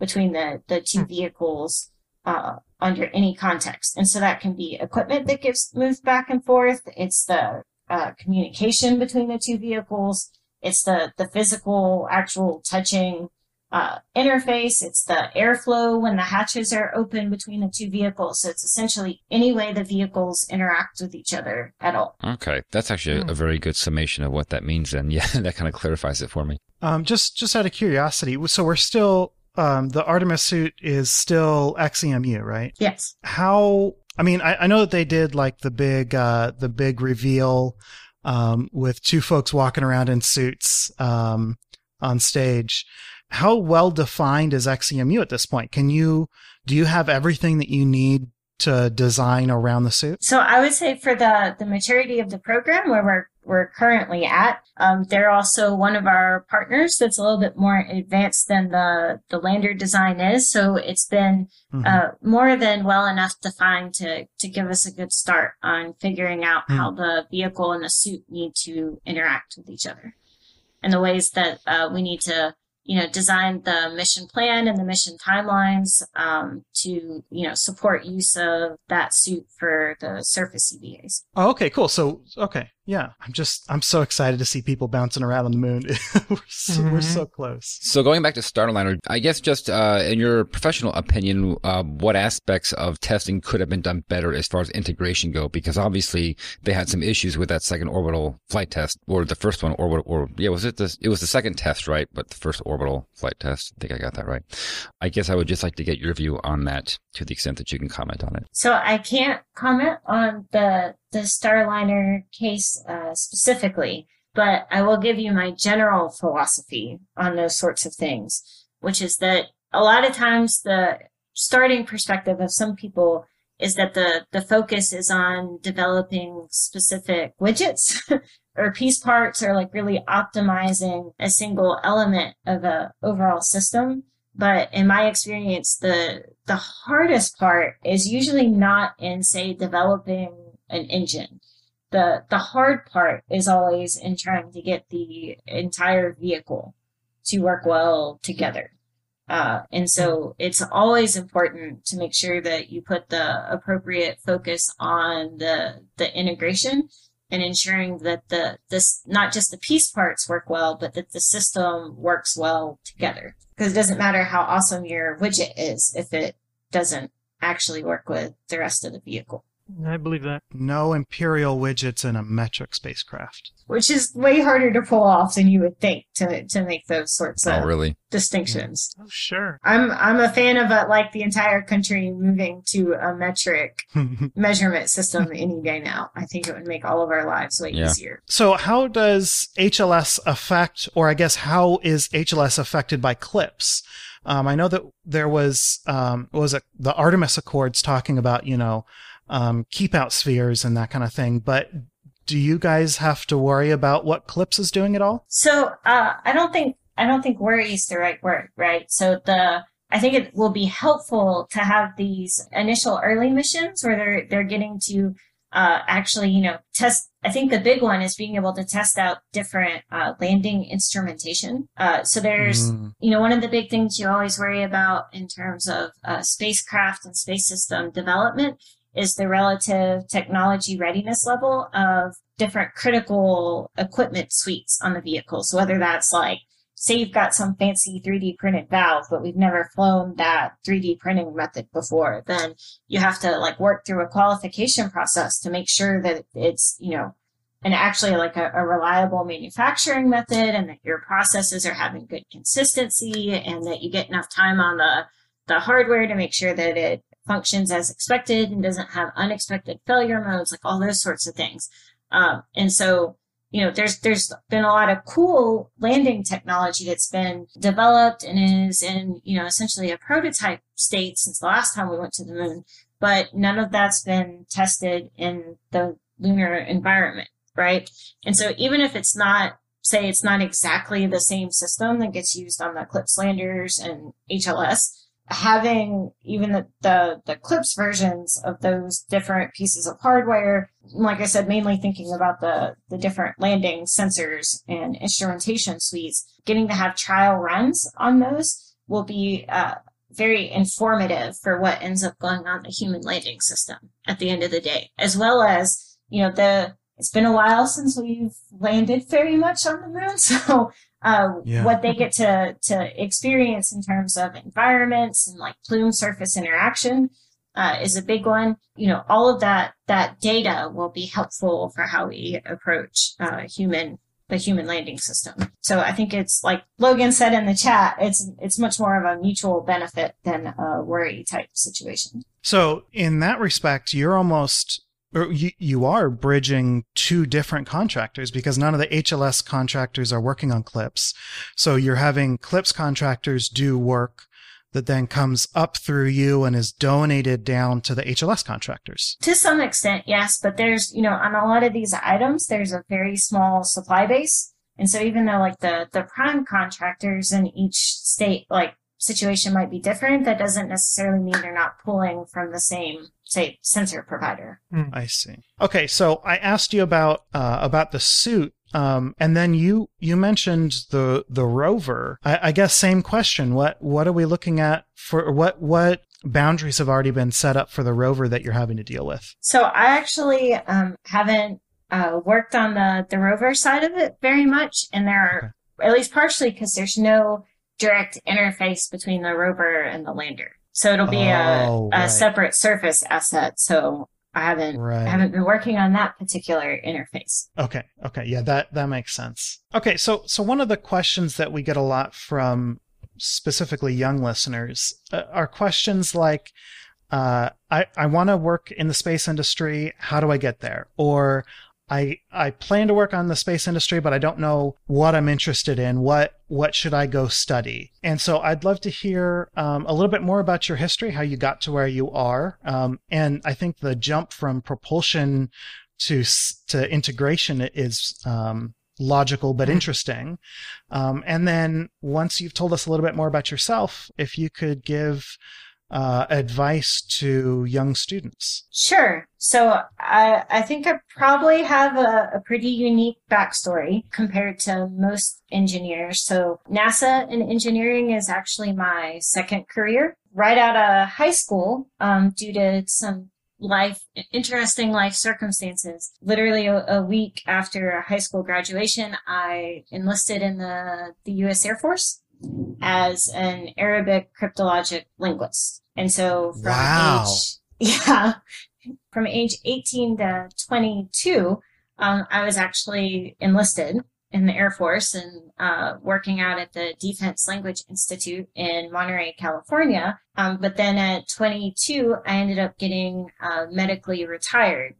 between the, the two hmm. vehicles uh, under any context. And so that can be equipment that gets moved back and forth. It's the uh, communication between the two vehicles. It's the, the physical, actual touching uh, interface. It's the airflow when the hatches are open between the two vehicles. So it's essentially any way the vehicles interact with each other at all.
Okay, that's actually mm. a very good summation of what that means. And (laughs) yeah, that kind of clarifies it for me.
Um, just just out of curiosity, so we're still um, the Artemis suit is still XEMU, right?
Yes.
How? I mean, I, I know that they did like the big uh, the big reveal um, with two folks walking around in suits um, on stage how well defined is XEMU at this point? Can you do you have everything that you need to design around the suit?
So I would say for the the maturity of the program where we're we're currently at, um, they're also one of our partners that's a little bit more advanced than the the lander design is. So it's been mm-hmm. uh, more than well enough defined to to give us a good start on figuring out mm-hmm. how the vehicle and the suit need to interact with each other, and the ways that uh, we need to you know, designed the mission plan and the mission timelines um, to, you know, support use of that suit for the surface EVAs.
Oh, okay, cool. So, okay, yeah, I'm just I'm so excited to see people bouncing around on the moon. (laughs) we're, so, mm-hmm. we're, so, close.
So going back to Starliner, I guess just uh, in your professional opinion, uh, what aspects of testing could have been done better as far as integration go? Because obviously they had some issues with that second orbital flight test, or the first one orbital, or yeah, was it the it was the second test, right? But the first orbital flight test, I think I got that right. I guess I would just like to get your view on that to the extent that you can comment on it.
So I can't comment on the the Starliner case uh, specifically, but I will give you my general philosophy on those sorts of things, which is that a lot of times the starting perspective of some people is that the, the focus is on developing specific widgets (laughs) or piece parts or like really optimizing a single element of a overall system. But in my experience, the, the hardest part is usually not in, say, developing an engine. The, the hard part is always in trying to get the entire vehicle to work well together. Uh, and so it's always important to make sure that you put the appropriate focus on the, the integration and ensuring that the, this, not just the piece parts work well, but that the system works well together. Because it doesn't matter how awesome your widget is if it doesn't actually work with the rest of the vehicle.
I believe that.
No Imperial widgets in a metric spacecraft.
Which is way harder to pull off than you would think to to make those sorts
oh,
of
really?
distinctions.
Oh, sure.
I'm I'm a fan of a, uh, like the entire country moving to a metric (laughs) measurement system any day now. I think it would make all of our lives way yeah. easier.
So how does HLS affect, or I guess how is HLS affected by CLPS? Um, I know that there was um, was it the Artemis Accords talking about you know um, keep out spheres and that kind of thing. But do you guys have to worry about what CLPS is doing at all?
So uh, I don't think I don't think worry is the right word, right? So the I think it will be helpful to have these initial early missions where they're they're getting to uh, actually, you know, test. I think the big one is being able to test out different uh, landing instrumentation. Uh, so there's, mm. you know, one of the big things you always worry about in terms of uh, spacecraft and space system development is the relative technology readiness level of different critical equipment suites on the vehicle. So whether that's like, say you've got some fancy 3D printed valve, but we've never flown that 3D printing method before, then you have to like work through a qualification process to make sure that it's, you know, and actually like a, a, reliable manufacturing method and that your processes are having good consistency and that you get enough time on the the hardware to make sure that it functions as expected and doesn't have unexpected failure modes like all those sorts of things um, and so you know there's there's been a lot of cool landing technology that's been developed and is in you know essentially a prototype state since the last time we went to the moon but none of that's been tested in the lunar environment right? And so even if it's not, say it's not exactly the same system that gets used on the CLPS landers and HLS, having even the, the, the CLPS versions of those different pieces of hardware, like I said, mainly thinking about the, the different landing sensors and instrumentation suites, getting to have trial runs on those will be uh, very informative for what ends up going on the human landing system at the end of the day, as well as, you know, the it's been a while since we've landed very much on the moon. (laughs) So, uh, yeah. what they get to, to experience in terms of environments and like plume surface interaction, uh, is a big one. You know, all of that, that data will be helpful for how we approach, uh, human, the human landing system. So I think it's like Logan said in the chat, it's, it's much more of a mutual benefit than a worry type situation.
So in that respect, you're almost or you, you are bridging two different contractors because none of the HLS contractors are working on CLPS. So you're having CLPS contractors do work that then comes up through you and is donated down to the HLS contractors.
To some extent, yes, but there's, you know, on a lot of these items, there's a very small supply base. And so even though like the, the prime contractors in each state, like situation might be different, that doesn't necessarily mean they're not pulling from the same say sensor provider.
Mm. I see. Okay, so I asked you about uh, about the suit, um, and then you you mentioned the the rover. I, I, guess same question. What what are we looking at for what what boundaries have already been set up for the rover that you're having to deal with?
So I actually um, haven't uh, worked on the the rover side of it very much, and there are okay. at least partially because there's no direct interface between the rover and the lander. So it'll be oh, a, right. separate surface asset. So I haven't right. I haven't been working on that particular interface.
Okay. Okay. Yeah, that that makes sense. Okay, so so one of the questions that we get a lot from specifically young listeners uh, are questions like uh, I, I want to work in the space industry. How do I get there? Or I I plan to work on the space industry, but I don't know what I'm interested in. What what should I go study? And so I'd love to hear um, a little bit more about your history, how you got to where you are, um, and I think the jump from propulsion to to integration is um, logical but mm-hmm. interesting. Um, and then once you've told us a little bit more about yourself, if you could give uh, advice to young students?
Sure. So I, I think I probably have a, a, pretty unique backstory compared to most engineers. So NASA and engineering is actually my second career. Right out of high school, um, due to some life, interesting life circumstances. Literally a, a, week after high school graduation, I enlisted in the, the U.S. Air Force as an Arabic cryptologic linguist. And so from wow. age, (laughs) yeah, from age 18 to 22, um, I was actually enlisted in the Air Force and uh, working out at the Defense Language Institute in Monterey, California. Um, but then at 22, I ended up getting uh, medically retired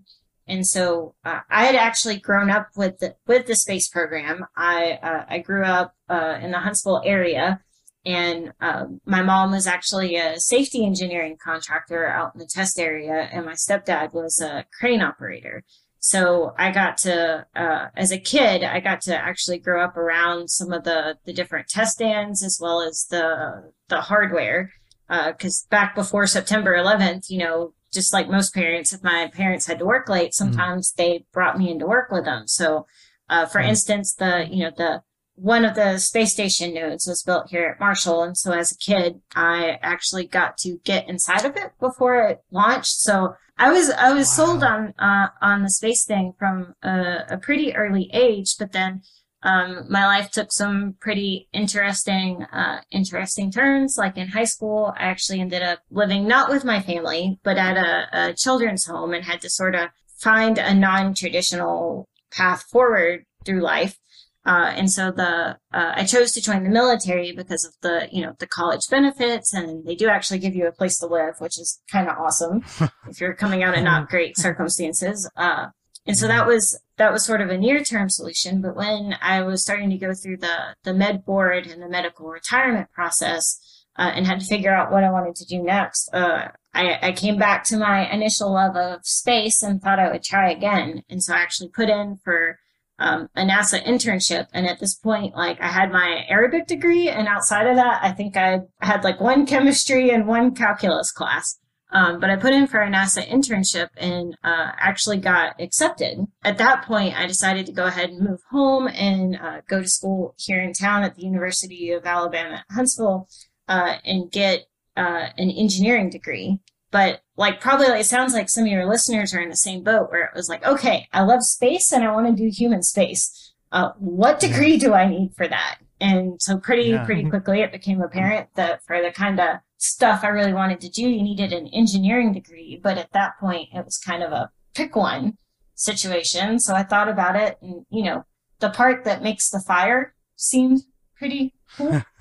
and so uh, I had actually grown up with the, with the space program. I uh, I grew up uh, in the Huntsville area, and um, my mom was actually a safety engineering contractor out in the test area, and my stepdad was a crane operator. So I got to, uh, as a kid, I got to actually grow up around some of the the different test stands as well as the the hardware. Because uh, back before September 11th, you know, just like most parents, if my parents had to work late, mm-hmm. sometimes mm-hmm. they brought me into work with them. So, uh, for mm-hmm. instance, the, you know, the one of the space station nodes was built here at Marshall. And so as a kid, I actually got to get inside of it before it launched. So I was, I was wow. sold on, uh, on the space thing from a, a pretty early age, but then, um, my life took some pretty interesting, uh, interesting turns. Like in high school, I actually ended up living not with my family, but at a, a children's home and had to sort of find a non-traditional path forward through life. Uh, and so the uh, I chose to join the military because of the you know the college benefits, and they do actually give you a place to live, which is kind of awesome (laughs) if you're coming out in not great (laughs) circumstances. Uh, and so that was that was sort of a near term solution. But when I was starting to go through the the med board and the medical retirement process, uh, and had to figure out what I wanted to do next, uh, I, I came back to my initial love of space and thought I would try again. And so I actually put in for um, a NASA internship. And at this point, like I had my Arabic degree. And outside of that, I think I had like one chemistry and one calculus class. Um, but I put in for a NASA internship and uh, actually got accepted. At that point, I decided to go ahead and move home and uh, go to school here in town at the University of Alabama at Huntsville uh, and get uh, an engineering degree. But like probably it sounds like some of your listeners are in the same boat where it was like, okay, I love space and I want to do human space. Uh, what degree do I need for that? And so pretty, yeah. pretty quickly it became apparent that for the kind of stuff I really wanted to do, you needed an engineering degree. But at that point, it was kind of a pick one situation. So I thought about it and, you know, the part that makes the fire seemed pretty cool. (laughs) (laughs)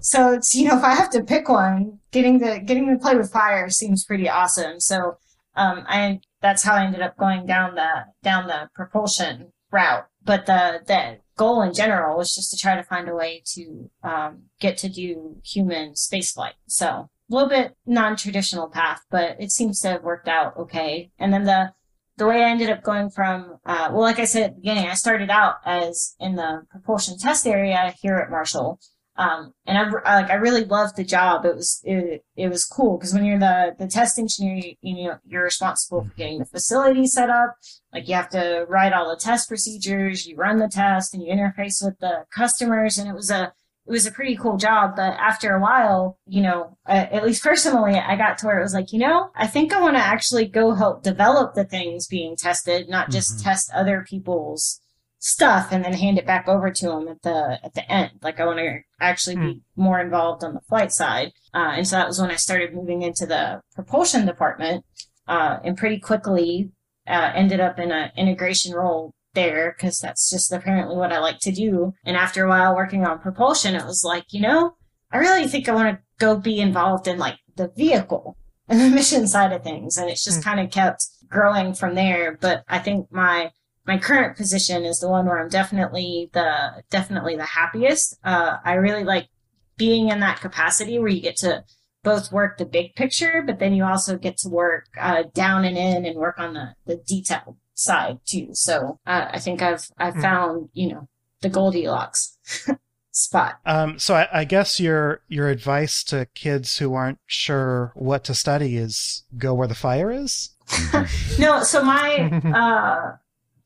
so it's you know if I have to pick one, getting to getting to play with fire seems pretty awesome. So um, I that's how I ended up going down the down the propulsion route. But the the goal in general was just to try to find a way to um, get to do human spaceflight. So a little bit non-traditional path, but it seems to have worked out okay. And then the the way I ended up going from, uh, well, like I said at the beginning, I started out as in the propulsion test area here at Marshall. Um, and I, like, I really loved the job. It was, it, it was cool because when you're the, the test engineer, you, you know, you're responsible for getting the facility set up. Like you have to write all the test procedures, you run the test and you interface with the customers. And it was a, it was a pretty cool job. But after a while, you know, at least personally, I got to where it was like, you know, I think I want to actually go help develop the things being tested, not just mm-hmm. test other people's stuff and then hand it back over to them at the at the end. Like I want to actually be more involved on the flight side. Uh, and so that was when I started moving into the propulsion department, uh, and pretty quickly uh, ended up in an integration role there because that's just apparently what I like to do. And after a while working on propulsion, it was like, you know, I really think I want to go be involved in like the vehicle and the (laughs) mission side of things. And it's just mm. kind of kept growing from there. But I think my, my current position is the one where I'm definitely the, definitely the happiest. Uh, I really like being in that capacity where you get to both work the big picture, but then you also get to work, uh, down and in and work on the, the detail side too. So uh, I think I've I've mm. found you know the Goldilocks (laughs) spot.
Um, so I, I, guess your your advice to kids who aren't sure what to study is go where the fire is. (laughs)
no, so my (laughs) uh,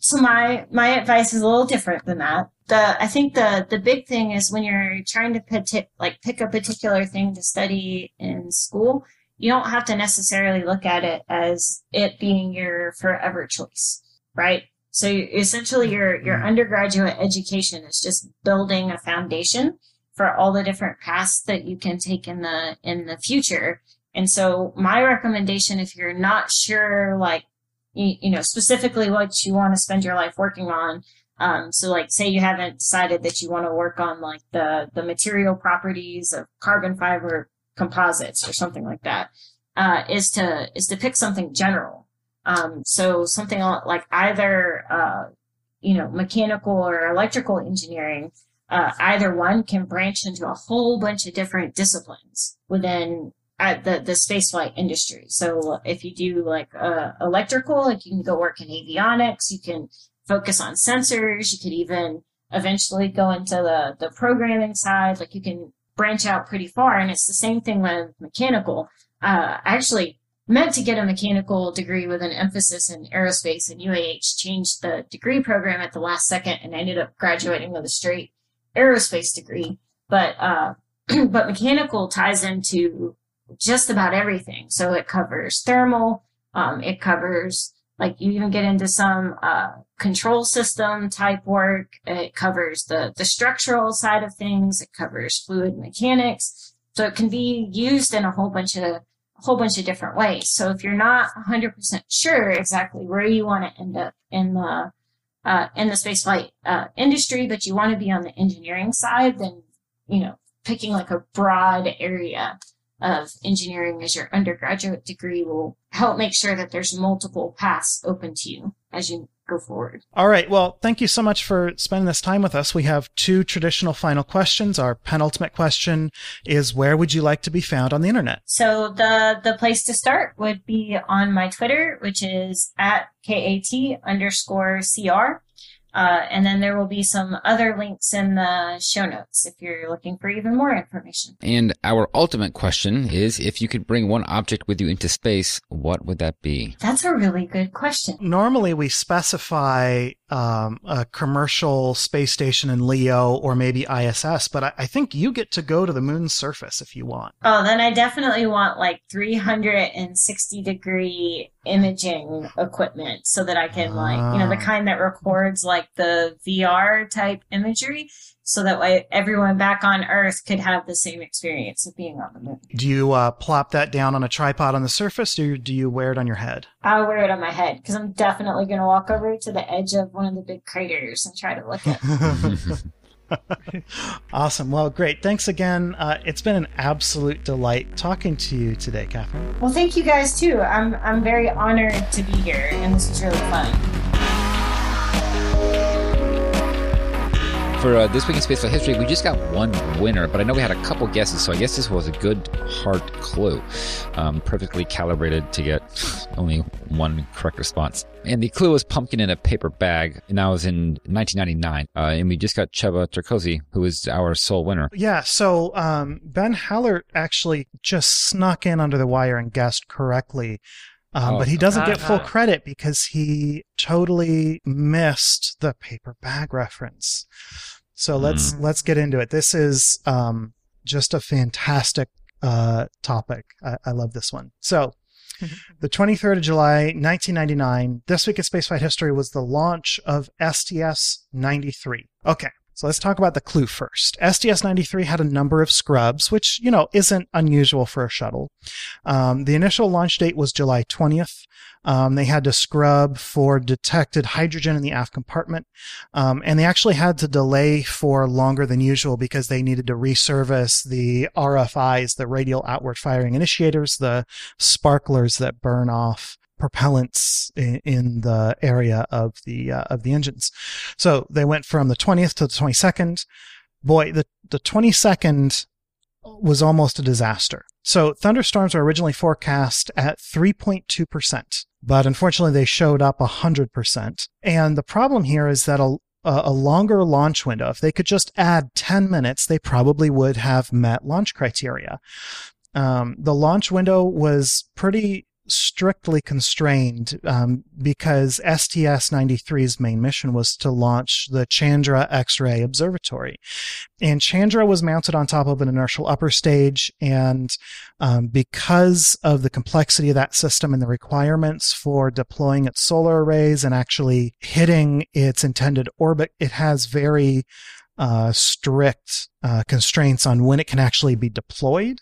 so my my advice is a little different than that. The I think the the big thing is when you're trying to pit, like pick a particular thing to study in school, you don't have to necessarily look at it as it being your forever choice right? So essentially your, your mm-hmm. undergraduate education is just building a foundation for all the different paths that you can take in the, in the future. And so my recommendation, if you're not sure, like, you, you know, specifically what you want to spend your life working on, um, so like say you haven't decided that you want to work on like the, the material properties of carbon fiber composites or something like that, uh, is to, is to pick something general. Um, so something like either, uh, you know, mechanical or electrical engineering, uh, either one can branch into a whole bunch of different disciplines within uh, the the spaceflight industry. So if you do like uh, electrical, like you can go work in avionics, you can focus on sensors, you could even eventually go into the the programming side. Like you can branch out pretty far, and it's the same thing with mechanical. Uh, actually meant to get a mechanical degree with an emphasis in aerospace, and UAH changed the degree program at the last second, and I ended up graduating with a straight aerospace degree. But uh, (clears throat) but mechanical ties into just about everything. So it covers thermal, um, it covers like you even get into some uh, control system type work. It covers the the structural side of things. It covers fluid mechanics. So it can be used in a whole bunch of whole bunch of different ways. So if you're not 100% sure exactly where you want to end up in the uh, in the spaceflight uh, industry, but you want to be on the engineering side, then you know picking like a broad area of engineering as your undergraduate degree will help make sure that there's multiple paths open to you as you go forward.
All right. Well, thank you so much for spending this time with us. We have two traditional final questions. Our penultimate question is where would you like to be found on the internet?
So the the place to start would be on my Twitter, which is at KAT underscore CR. Uh, and then there will be some other links in the show notes if you're looking for even more information.
And our ultimate question is if you could bring one object with you into space, what would that be?
That's a really good question.
Normally, we specify um, a commercial space station in LEO or maybe ISS, but I, I, think you get to go to the moon's surface if you want.
Oh, then I definitely want like 360 degree imaging equipment so that I can like, you know, the ah. kind that records like the VR type imagery so that way everyone back on Earth could have the same experience of being on the moon.
Do you uh, plop that down on a tripod on the surface, or do you wear it on your head?
I'll wear it on my head because I'm definitely going to walk over to the edge of one of the big craters and try to look at. It. (laughs)
awesome. Well, great. Thanks again. Uh, it's been an absolute delight talking to you today, Kathryn.
Well, thank you guys too. I'm I'm very honored to be here, and this is really fun.
For uh, this week in Spaceflight History, we just got one winner, but I know we had a couple guesses, so I guess this was a good hard clue. Um, perfectly calibrated to get only one correct response. And the clue was pumpkin in a paper bag, and that was in 1999. Uh, and we just got Cheva Turkosi, who is our sole winner.
Yeah, so um, Ben Hallert actually just snuck in under the wire and guessed correctly. Um, oh, but he doesn't get full credit because he totally missed the paper bag reference. So let's mm. let's get into it. This is um, just a fantastic uh, topic. I, I love this one. So the 23rd of July, 1999, this week in spaceflight history was the launch of STS 93. Okay. So let's talk about the clue first. STS 93 had a number of scrubs, which, you know, isn't unusual for a shuttle. Um, the initial launch date was July 20th. Um, they had to scrub for detected hydrogen in the aft compartment. Um, and they actually had to delay for longer than usual because they needed to resurface the RFIs, the radial outward firing initiators, the sparklers that burn off propellants in, in the area of the uh, of the engines. So they went from the 20th to the 22nd. Boy, the the 22nd was almost a disaster. So thunderstorms were originally forecast at 3.2%, but unfortunately they showed up 100%. And the problem here is that a, a longer launch window, if they could just add 10 minutes, they probably would have met launch criteria. Um, the launch window was pretty strictly constrained um, because STS 93's main mission was to launch the Chandra X ray Observatory. And Chandra was mounted on top of an inertial upper stage. And um, because of the complexity of that system and the requirements for deploying its solar arrays and actually hitting its intended orbit, it has very uh, strict uh, constraints on when it can actually be deployed.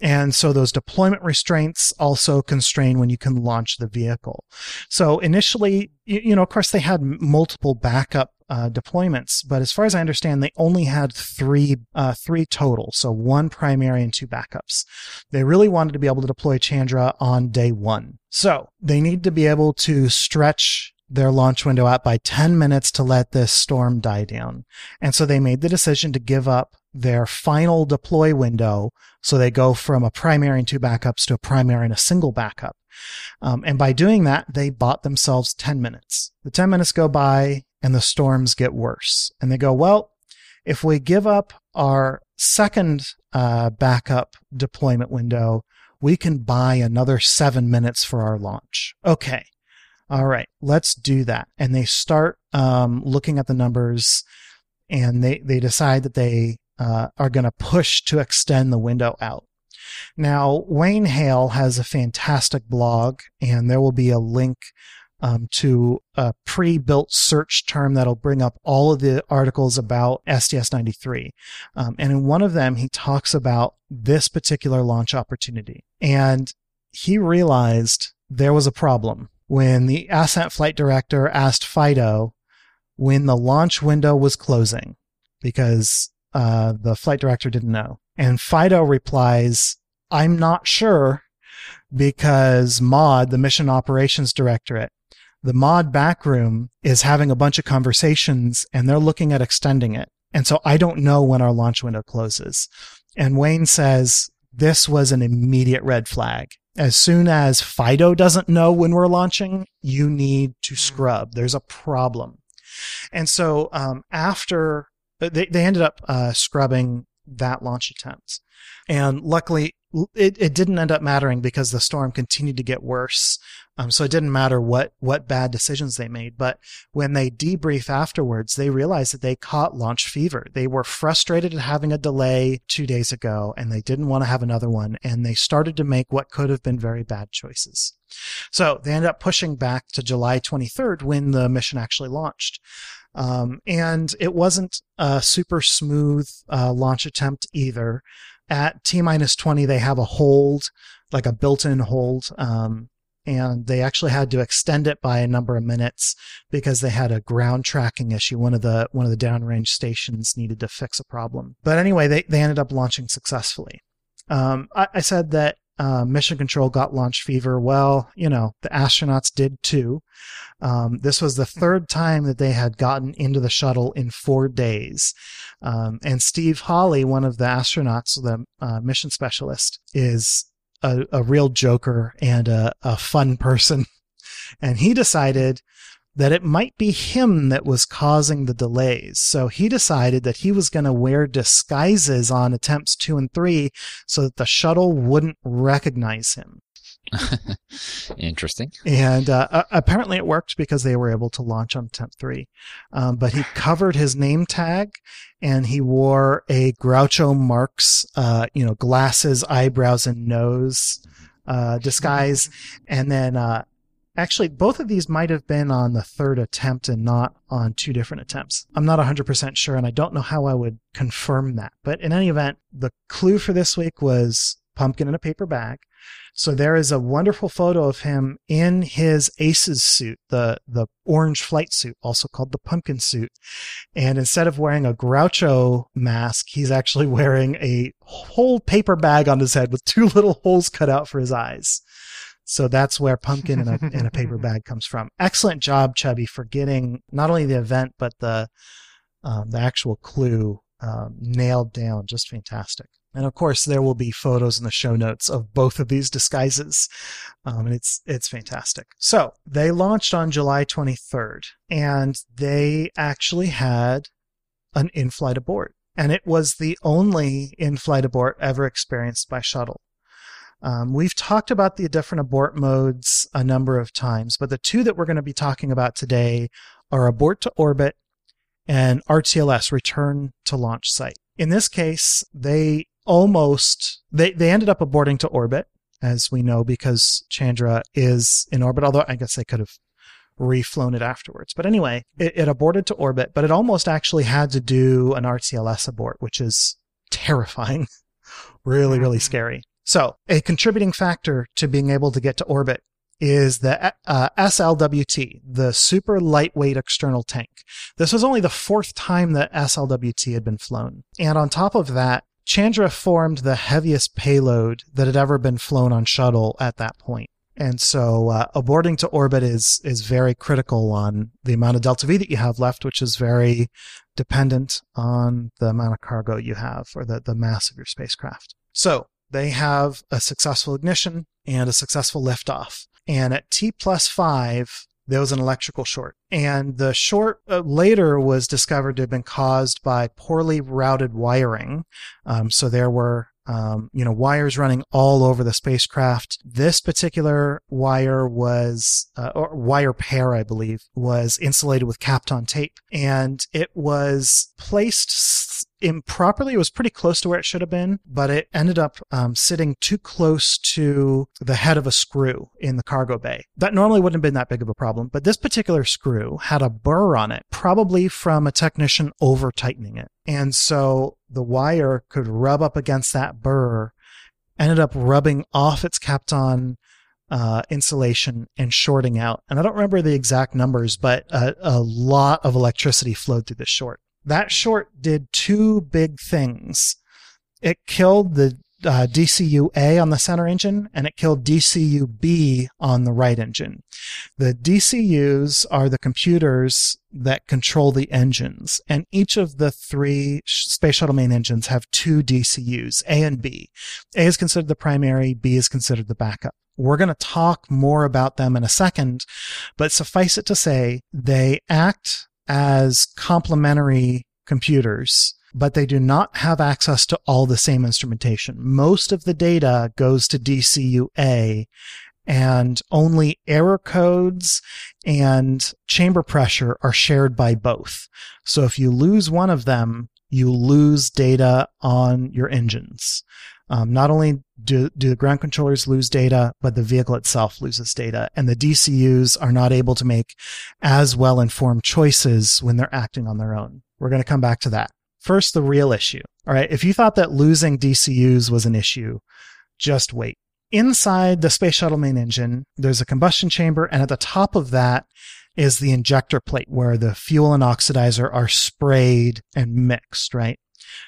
And so those deployment restraints also constrain when you can launch the vehicle. So initially, you, you know, of course, they had multiple backup uh, deployments, but as far as I understand, they only had three uh, three total, so one primary and two backups. They really wanted to be able to deploy Chandra on day one, so they need to be able to stretch their launch window out by 10 minutes to let this storm die down. And so they made the decision to give up their final deploy window. So they go from a primary and two backups to a primary and a single backup. Um, and by doing that, they bought themselves 10 minutes. The 10 minutes go by and the storms get worse. And they go, well, if we give up our second uh, backup deployment window, we can buy another seven minutes for our launch. Okay. All right. Let's do that. And they start um, looking at the numbers and they, they decide that they uh, are going to push to extend the window out. Now, Wayne Hale has a fantastic blog, and there will be a link um, to a pre-built search term that'll bring up all of the articles about STS-93. Um, and in one of them, he talks about this particular launch opportunity. And he realized there was a problem when the ascent flight director asked Fido when the launch window was closing because uh, the flight director didn't know. And Fido replies, I'm not sure because Maud, the mission operations directorate, the Maud backroom is having a bunch of conversations and they're looking at extending it. And so I don't know when our launch window closes. And Wayne says this was an immediate red flag. As soon as Fido doesn't know when we're launching, you need to hmm. scrub. There's a problem. And so um, after they, they ended up uh, scrubbing that launch attempt. And luckily, it, it didn't end up mattering because the storm continued to get worse. Um, so it didn't matter what, what bad decisions they made. But when they debrief afterwards, they realized that they caught launch fever. They were frustrated at having a delay two days ago and they didn't want to have another one. And they started to make what could have been very bad choices. So they ended up pushing back to July 23rd when the mission actually launched. Um, and it wasn't a super smooth uh, launch attempt either. At T minus 20, they have a hold, like a built in hold. Um, and they actually had to extend it by a number of minutes because they had a ground tracking issue. One of the one of the downrange stations needed to fix a problem. But anyway, they, they ended up launching successfully. Um, I, I, said that uh, mission control got launch fever. Well, you know, the astronauts did too. Um, this was the third time that they had gotten into the shuttle in four days. Um, and Steve Hawley, one of the astronauts, the uh, mission specialist, is a, a real joker and a, a fun person. (laughs) And he decided that it might be him that was causing the delays. So he decided that he was going to wear disguises on attempts two and three so that the shuttle wouldn't recognize him. (laughs)
Interesting.
And uh, apparently it worked because they were able to launch on attempt three. Um, but he covered his name tag and he wore a Groucho Marx, uh, you know, glasses, eyebrows, and nose uh, disguise. And then uh, Actually, both of these might have been on the third attempt and not on two different attempts. I'm not 100% sure, and I don't know how I would confirm that. But in any event, the clue for this week was pumpkin in a paper bag. So there is a wonderful photo of him in his ACES suit, the, the orange flight suit, also called the pumpkin suit. And instead of wearing a Groucho mask, he's actually (laughs) wearing a whole paper bag on his head with two (laughs) little holes cut out for his eyes. So that's where pumpkin in a, in a paper (laughs) bag comes from. Excellent job, Chubby, for getting not only the event but the um, the actual clue um, nailed down. Just fantastic. And of course, there will be photos in the show notes of both of these disguises, um, and it's it's fantastic. So they launched on July 23rd, and they actually had an in-flight abort, and it was the only in-flight abort ever experienced by shuttle. Um, we've talked about the different abort modes a number of times, but the two that we're going to be talking about today are abort to orbit and RTLS, return to launch site. In this case, they almost, they, they ended up aborting to orbit, as we know, because Chandra is in orbit, although I guess they could have reflown it afterwards. But anyway, it, it aborted to orbit, but it almost actually had to do an RTLS abort, which is terrifying. (laughs) really, really mm-hmm. scary. So, a contributing factor to being able to get to orbit is the uh, SLWT, the super lightweight external tank. This was only the fourth time that SLWT had been flown. And on top of that, Chandra formed the heaviest payload that had ever been flown on shuttle at that point. And so uh, aborting to orbit is is very critical on the amount of delta V that you have left, which is very dependent on the amount of cargo you have or the, the mass of your spacecraft. So they have a successful ignition and a successful liftoff. And at T plus five, there was an electrical short. And the short uh, later was discovered to have been caused by poorly routed wiring. Um, so there were Um, you know, wires running all over the spacecraft. This particular wire was, uh, or wire pair, I believe, was insulated with Kapton tape, and it was placed improperly. It was pretty close to where it should have been, but it ended up um, sitting too close to the head of a screw in the cargo bay. That normally wouldn't have been that big of a problem, but this particular screw had a burr on it, probably from a technician over tightening it. And so the wire could rub up against that burr, ended up rubbing off its Kapton uh, insulation and shorting out. And I don't remember the exact numbers, but a, a lot of electricity flowed through this short. That short did two big things. It killed the uh, DCU A on the center engine and it killed DCU B on the right engine. The DCUs are the computers that control the engines and each of the three space shuttle main engines have two DCUs, A and B. A is considered the primary, B is considered the backup. We're going to talk more about them in a second, but suffice it to say, they act as complementary computers, but they do not have access to all the same instrumentation. Most of the data goes to DCU-A and only error codes and chamber pressure are shared by both. So if you lose one of them, you lose data on your engines. Um, not only do, do the ground controllers lose data, but the vehicle itself loses data. And the DCUs are not able to make as well informed choices when they're acting on their own. We're going to come back to that. First, the real issue. All right. If you thought that losing DCUs was an issue, just wait. Inside the space shuttle main engine, there's a combustion chamber. And at the top of that is the injector plate where the fuel and oxidizer are sprayed and mixed, right?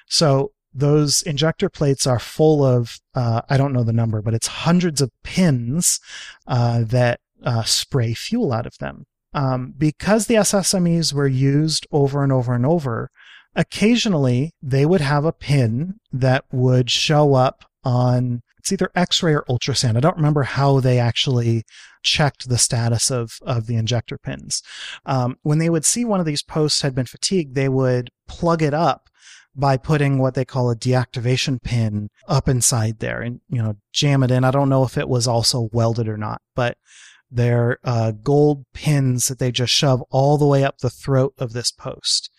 So those injector plates are full of uh, I don't know the number, but it's hundreds of pins uh, that uh, spray fuel out of them. Um, because the SSMEs were used over and over and over, occasionally they would have a pin that would show up on it's either X-ray or ultrasound. I don't remember how they actually checked the status of of the injector pins. Um, when they would see one of these posts had been fatigued, they would plug it up by putting what they call a deactivation pin up inside there and, you know, jam it in. I don't know if it was also welded or not, but they're uh, gold pins that they just shove all the way up the throat of this post.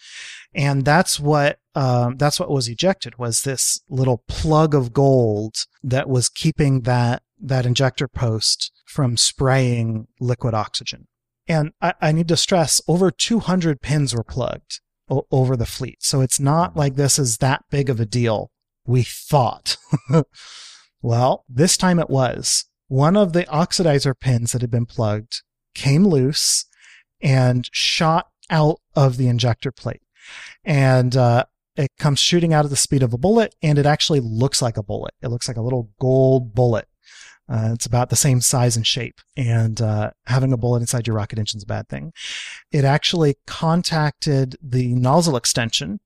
And that's what, um, that's what was ejected was this little plug of gold that was keeping that, that injector post from spraying liquid oxygen. And I, I need to stress over 200 pins were plugged o- over the fleet. So it's not like this is that big of a deal. We thought. (laughs) well, this time it was. One of the oxidizer pins that had been plugged came loose and shot out of the injector plate. And, uh, it comes shooting out at the speed of a bullet and it actually looks like a bullet. It looks like a little gold bullet. Uh, it's about the same size and shape, and uh, having a bullet inside your rocket engine is a bad thing. It actually contacted the nozzle extension,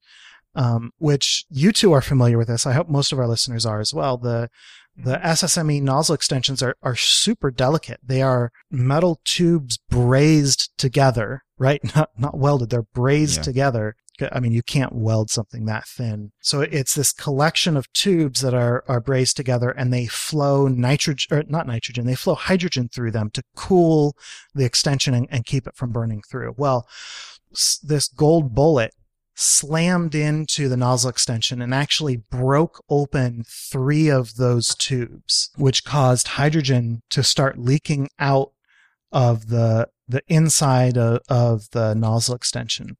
um, which you two are familiar with this. I hope most of our listeners are as well. The the mm-hmm. SSME nozzle extensions are, are super delicate. They are metal tubes brazed together, right? (laughs) Not, not welded. They're brazed yeah. together I mean, you can't weld something that thin. So it's this collection of tubes that are, are brazed together and they flow nitrogen, or not nitrogen, they flow hydrogen through them to cool the extension and, and keep it from burning through. Well, this gold bullet slammed into the nozzle extension and actually broke open three of those tubes, which caused hydrogen to start leaking out of the the inside of, of the nozzle extension.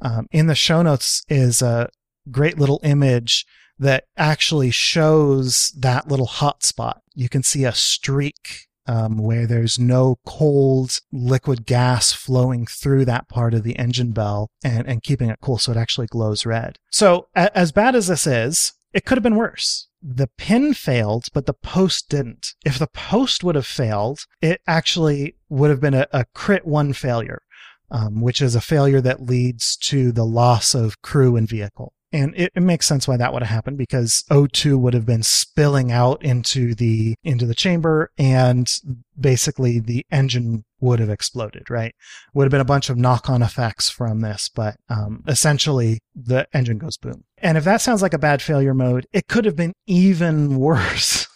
Um, in the show notes is a great little image that actually shows that little hot spot. You can see a streak um, where there's no cold liquid gas flowing through that part of the engine bell and, and keeping it cool so it actually glows red. So, a- as bad as this is, it could have been worse the pin failed, but the post didn't. If the post would have failed, it actually would have been a, a crit one failure, um, which is a failure that leads to the loss of crew and vehicle. And it, it, makes sense why that would have happened because O2 would have been spilling out into the, into the chamber and basically the engine would have exploded, right? Would have been a bunch of knock on effects from this, but, um, essentially the engine goes boom. And if that sounds like a bad failure mode, it could have been even (laughs) worse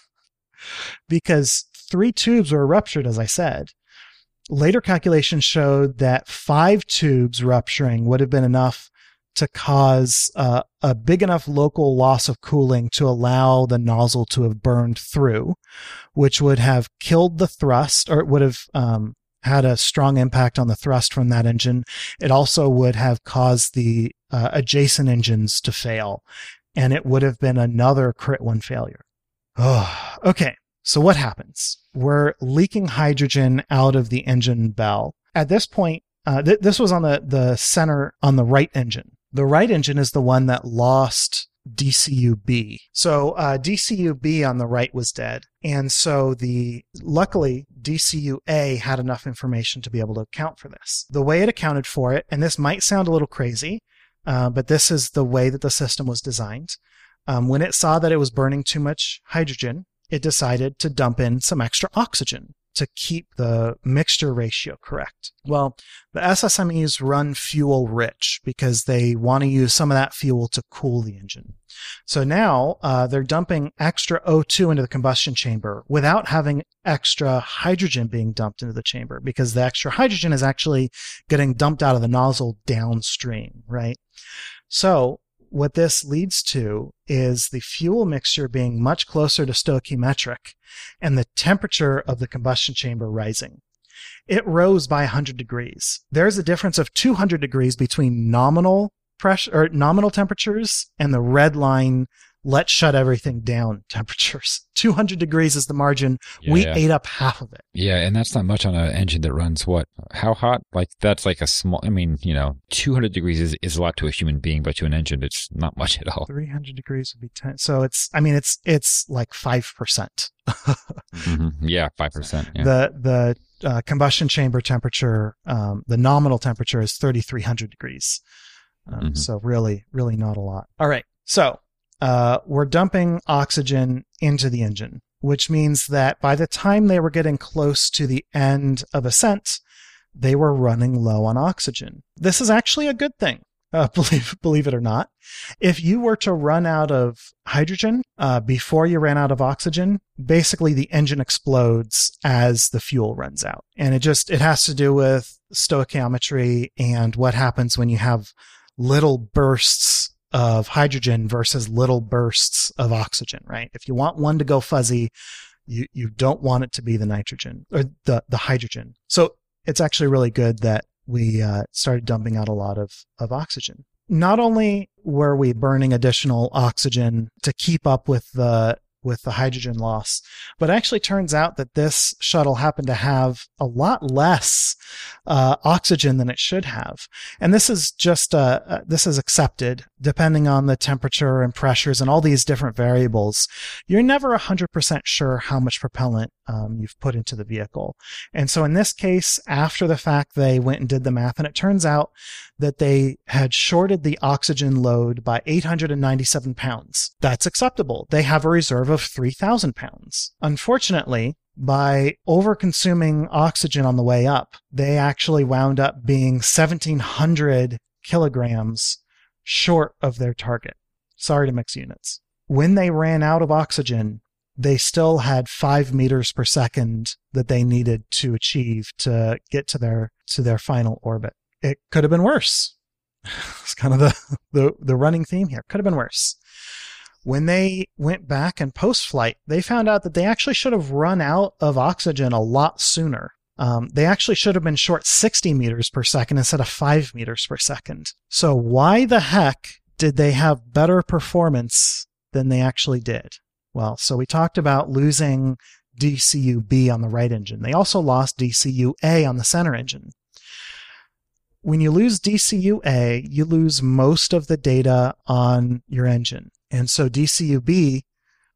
because three tubes were ruptured, as I said. Later calculations showed that five tubes rupturing would have been enough to cause uh, a big enough local loss of cooling to allow the nozzle to have burned through, which would have killed the thrust or it would have um, had a strong impact on the thrust from that engine. It also would have caused the uh, adjacent engines to fail, and it would have been another crit one failure. Oh, okay. So what happens? We're leaking hydrogen out of the engine bell. At this point, uh, th- this was on the, the center on the right engine. The right engine is the one that lost DCUB. So uh, DCUB on the right was dead, and so the luckily DCUA had enough information to be able to account for this. The way it accounted for it, and this might sound a little crazy, uh, but this is the way that the system was designed. Um, when it saw that it was burning too much hydrogen, it decided to dump in some extra oxygen to keep the mixture ratio correct. Well, the SSMEs run fuel rich because they want to use some of that fuel to cool the engine. So now uh, they're dumping extra O2 into the combustion chamber without having extra hydrogen being dumped into the chamber because the extra hydrogen is actually getting dumped out of the nozzle downstream, right? So what this leads to is the fuel mixture being much closer to stoichiometric and the temperature of the combustion chamber rising. It rose by 100 degrees. There's a difference of 200 degrees between nominal pressure or nominal temperatures and the red line let's shut everything down (laughs) temperatures. 200 degrees is the margin.
Yeah,
we ate up half of it.
Yeah, and that's not much on an engine that runs what? How hot? Like that's like a small. I mean, you know, 200 degrees is, is a lot to a human being, but to an engine, it's not much at all.
300 degrees would be 10. So it's, I mean, it's, it's like 5%.
hmm Yeah, five (laughs) percent. Yeah.
The, the uh, combustion chamber temperature, um, the nominal temperature is 3,300 degrees. Um,
Mhm.
So really, really not a lot. All right. So, uh, we're dumping oxygen into the engine, which means that by the time they were getting close to the end of ascent, they were running low on oxygen. This is actually a good thing. Uh, (laughs) believe believe it or not, if you were to run out of hydrogen uh, before you ran out of oxygen, basically the engine explodes as the fuel runs out, and it just it has to do with stoichiometry and what happens when you have little bursts of hydrogen versus little bursts of oxygen. Right? If you want one to go fuzzy, you you don't want it to be the nitrogen or the the hydrogen. So it's actually really good that we uh, started dumping out a lot of, of oxygen. Not only were we burning additional oxygen to keep up with the with the hydrogen loss, but actually turns out that this shuttle happened to have a lot less uh, oxygen than it should have, and this is just uh, uh, this is accepted depending on the temperature and pressures and all these different variables. You're never hundred percent sure how much propellant um, you've put into the vehicle. And so in this case, after the fact, they went and did the math, and it turns out that they had shorted the oxygen load by 897 pounds. That's acceptable. They have a reserve of 3,000 pounds. Unfortunately, by overconsuming oxygen on the way up, they actually wound up being 1,700 kilograms short of their target. Sorry to mix units. When they ran out of oxygen, they still had five meters per second that they needed to achieve to get to their to their final orbit. It could have been worse. (laughs) It's kind of the, the, the running theme here. Could have been worse. When they went back and post flight, they found out that they actually should have run out of oxygen a lot sooner. Um, they actually should have been short 60 meters per second instead of 5 meters per second. So, why the heck did they have better performance than they actually did? Well, so we talked about losing DCUB on the right engine. They also lost DCUA on the center engine. When you lose DCUA, you lose most of the data on your engine. And so DCUB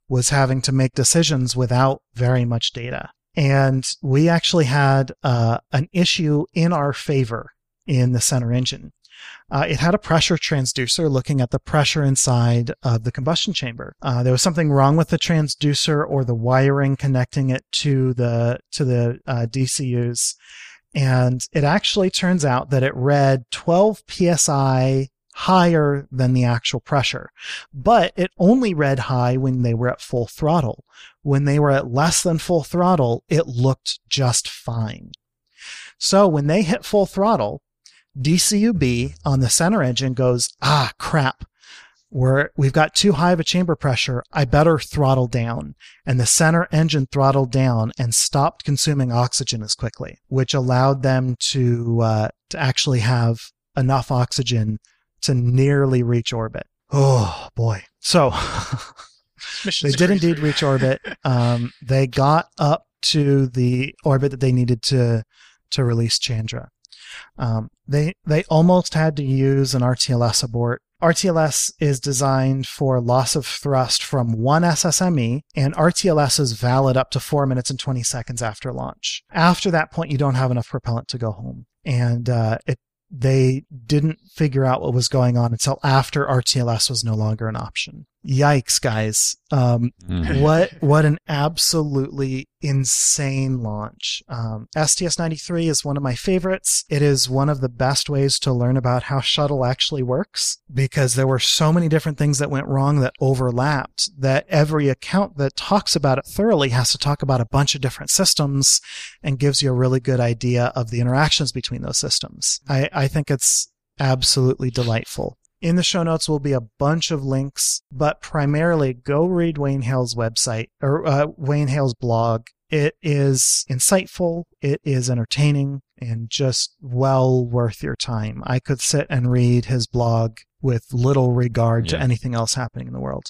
was having to make decisions without very much data. And we actually had uh, an issue in our favor in the center engine. Uh, it had a pressure transducer looking at the pressure inside of the combustion chamber. Uh, there was something wrong with the transducer or the wiring connecting it to the to the uh, DCUs, and it actually turns out that it read 12 psi higher than the actual pressure. But it only read high when they were at full throttle. When they were at less than full throttle, it looked just fine. So when they hit full throttle, DCUB on the center engine goes, ah, crap. We're, we've got too high of a chamber pressure. I better throttle down. And the center engine throttled down and stopped consuming oxygen as quickly, which allowed them to, uh, to actually have enough oxygen to nearly reach orbit. Oh boy. So (laughs) they did indeed reach orbit. Um, they got up to the orbit that they needed to to release Chandra. Um, they they almost had to use an RTLS abort. RTLS is designed for loss of thrust from one SSME, and RTLS is valid up to four minutes and 20 seconds after launch. After that point, you don't have enough propellant to go home. And uh, it they didn't figure out what was going on until after RTLS was no longer an option. Yikes, guys. Um, mm. (laughs) what, what an absolutely insane launch. Um, STS 93 is one of my favorites. It is one of the best ways to learn about how shuttle actually works because there were so many different things that went wrong that overlapped that every account that talks about it thoroughly has to talk about a bunch of different systems and gives you a really good idea of the interactions between those systems. I, I think it's absolutely delightful. In the show notes will be a bunch of links, but primarily go read Wayne Hale's website or uh, Wayne Hale's blog. It is insightful, it is entertaining, and just well worth your time. I could sit and read his blog with little regard yeah. to anything else happening in the world.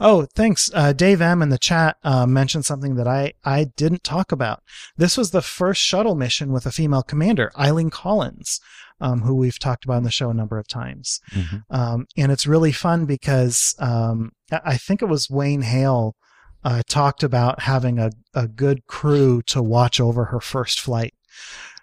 Oh, thanks. Uh, Dave M in the chat uh, mentioned something that I, I didn't talk about. This was the first shuttle mission with a female commander, Eileen Collins um, who we've talked about in the show a number of times. Mm-hmm. Um, and it's really fun because um, I think it was Wayne Hale uh, talked about having a, a good crew to watch over her first flight.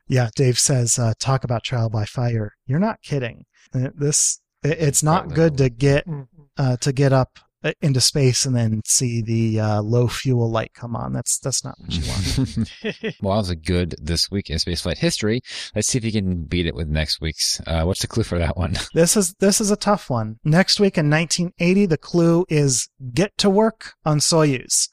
Yeah, Dave says, uh, talk about trial by fire. You're not kidding. This it's not good to get mm-hmm. uh, to get up into space and then see the uh, low fuel light come on. That's that's not what you
want. (laughs) (laughs) well, that was a good this week in spaceflight history. Let's see if you can beat it with next week's. Uh, what's the clue for that one? (laughs)
This is this is a tough one. Next week in 1980, the clue is get to work on Soyuz.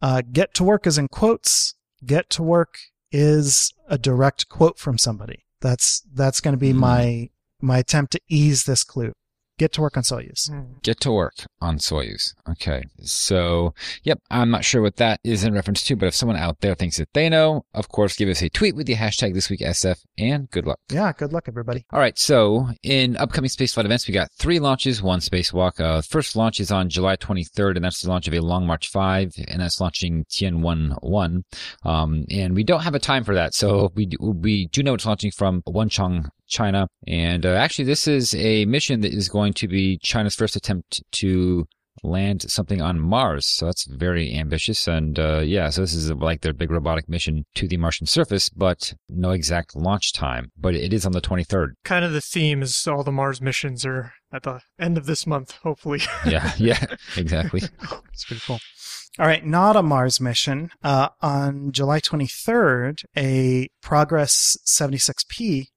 Uh, get to work is in quotes. Get to work is a direct quote from somebody. That's that's going to be mm. my my attempt to ease this clue get to work on Soyuz. Hmm.
Get to work on Soyuz. Okay. So, yep, I'm not sure what that is in reference to, but if someone out there thinks that they know, of course, give us a tweet with the hashtag this week SF and good luck.
Yeah, good luck, everybody.
All right. So, in upcoming spaceflight events, we got three launches, one spacewalk. Uh, first launch is on July 23rd, and that's the launch of a Long March 5, and that's launching Tianwen 1. Um, and we don't have a time for that. So, we do, we do know it's launching from Wenchang China. And uh, actually, this is a mission that is going to be China's first attempt to land something on Mars. So that's very ambitious. And uh, yeah, so this is like their big robotic mission to the Martian surface, but no exact launch time. But it is on the 23rd.
Kind of the theme is all the Mars missions are at the end of this month, hopefully. (laughs)
yeah, yeah, (laughs) exactly.
it's pretty cool. All right, not a Mars mission. Uh, on July 23rd, a Progress 76P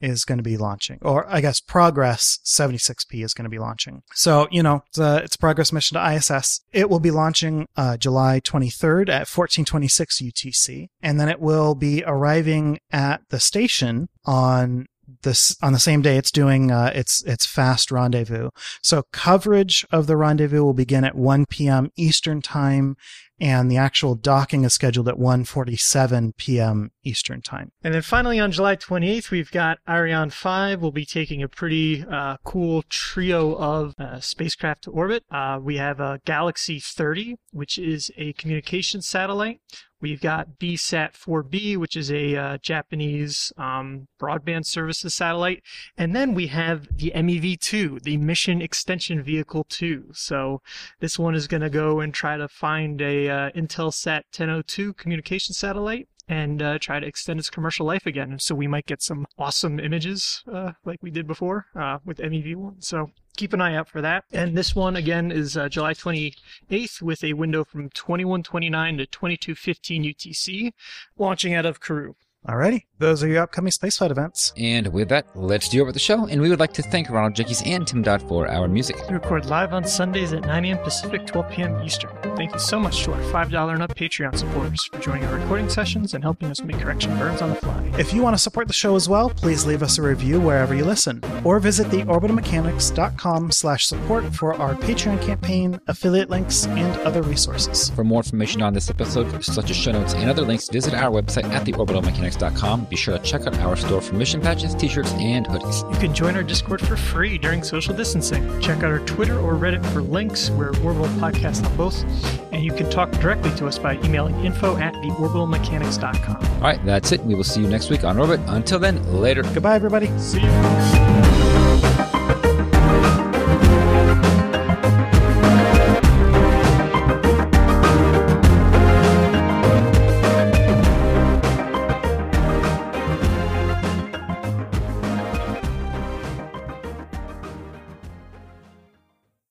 is going to be launching, or I guess Progress 76P is going to be launching. So, you know, it's a, it's a Progress mission to ISS. It will be launching uh, July 23rd at 1426 UTC, and then it will be arriving at the station on this on the same day it's doing uh, its its fast rendezvous. So coverage of the rendezvous will begin at 1 p.m. Eastern time and the actual docking is scheduled at 1:47 p.m. Eastern Time.
And then finally on July 28th, we've got Ariane 5. We'll be taking a pretty uh, cool trio of uh, spacecraft to orbit. Uh, we have a Galaxy 30, which is a communication satellite. We've got BSAT 4B, which is a uh, Japanese um, broadband services satellite. And then we have the MEV 2, the Mission Extension Vehicle 2. So this one is going to go and try to find a uh, Intelsat 1002 communication satellite and uh, try to extend its commercial life again. So we might get some awesome images uh, like we did before uh, with MEV1. So keep an eye out for that. And this one again is uh, July 28th with a window from 2129 to 2215 UTC, launching out of Kourou.
Alrighty, those are your upcoming spaceflight events.
And with that, let's do over the show. And we would like to thank Ronald Jenkins and Tim Dodd for our music.
We record live on Sundays at 9 a.m. Pacific, 12 p.m. Eastern. Thank you so much to our $5 and up Patreon supporters for joining our recording sessions and helping us make correction burns on the fly.
If you want to support the show as well, please leave us a review wherever you listen, or visit the orbitalmechanics.com slash support for our Patreon campaign, affiliate links, and other resources.
For more information on this episode, such as show notes and other links, visit our website at theorbitalmechanics.com. Be sure to check out our store for mission patches, t-shirts, and hoodies.
You can join our Discord for free during social distancing. Check out our Twitter or Reddit for links. We're Orbital Podcast on both. And you can talk directly to us by emailing info at theorbitalmechanics.com.
All right, that's it. We will see you next week on Orbit. Until then, later.
Goodbye, everybody.
See you.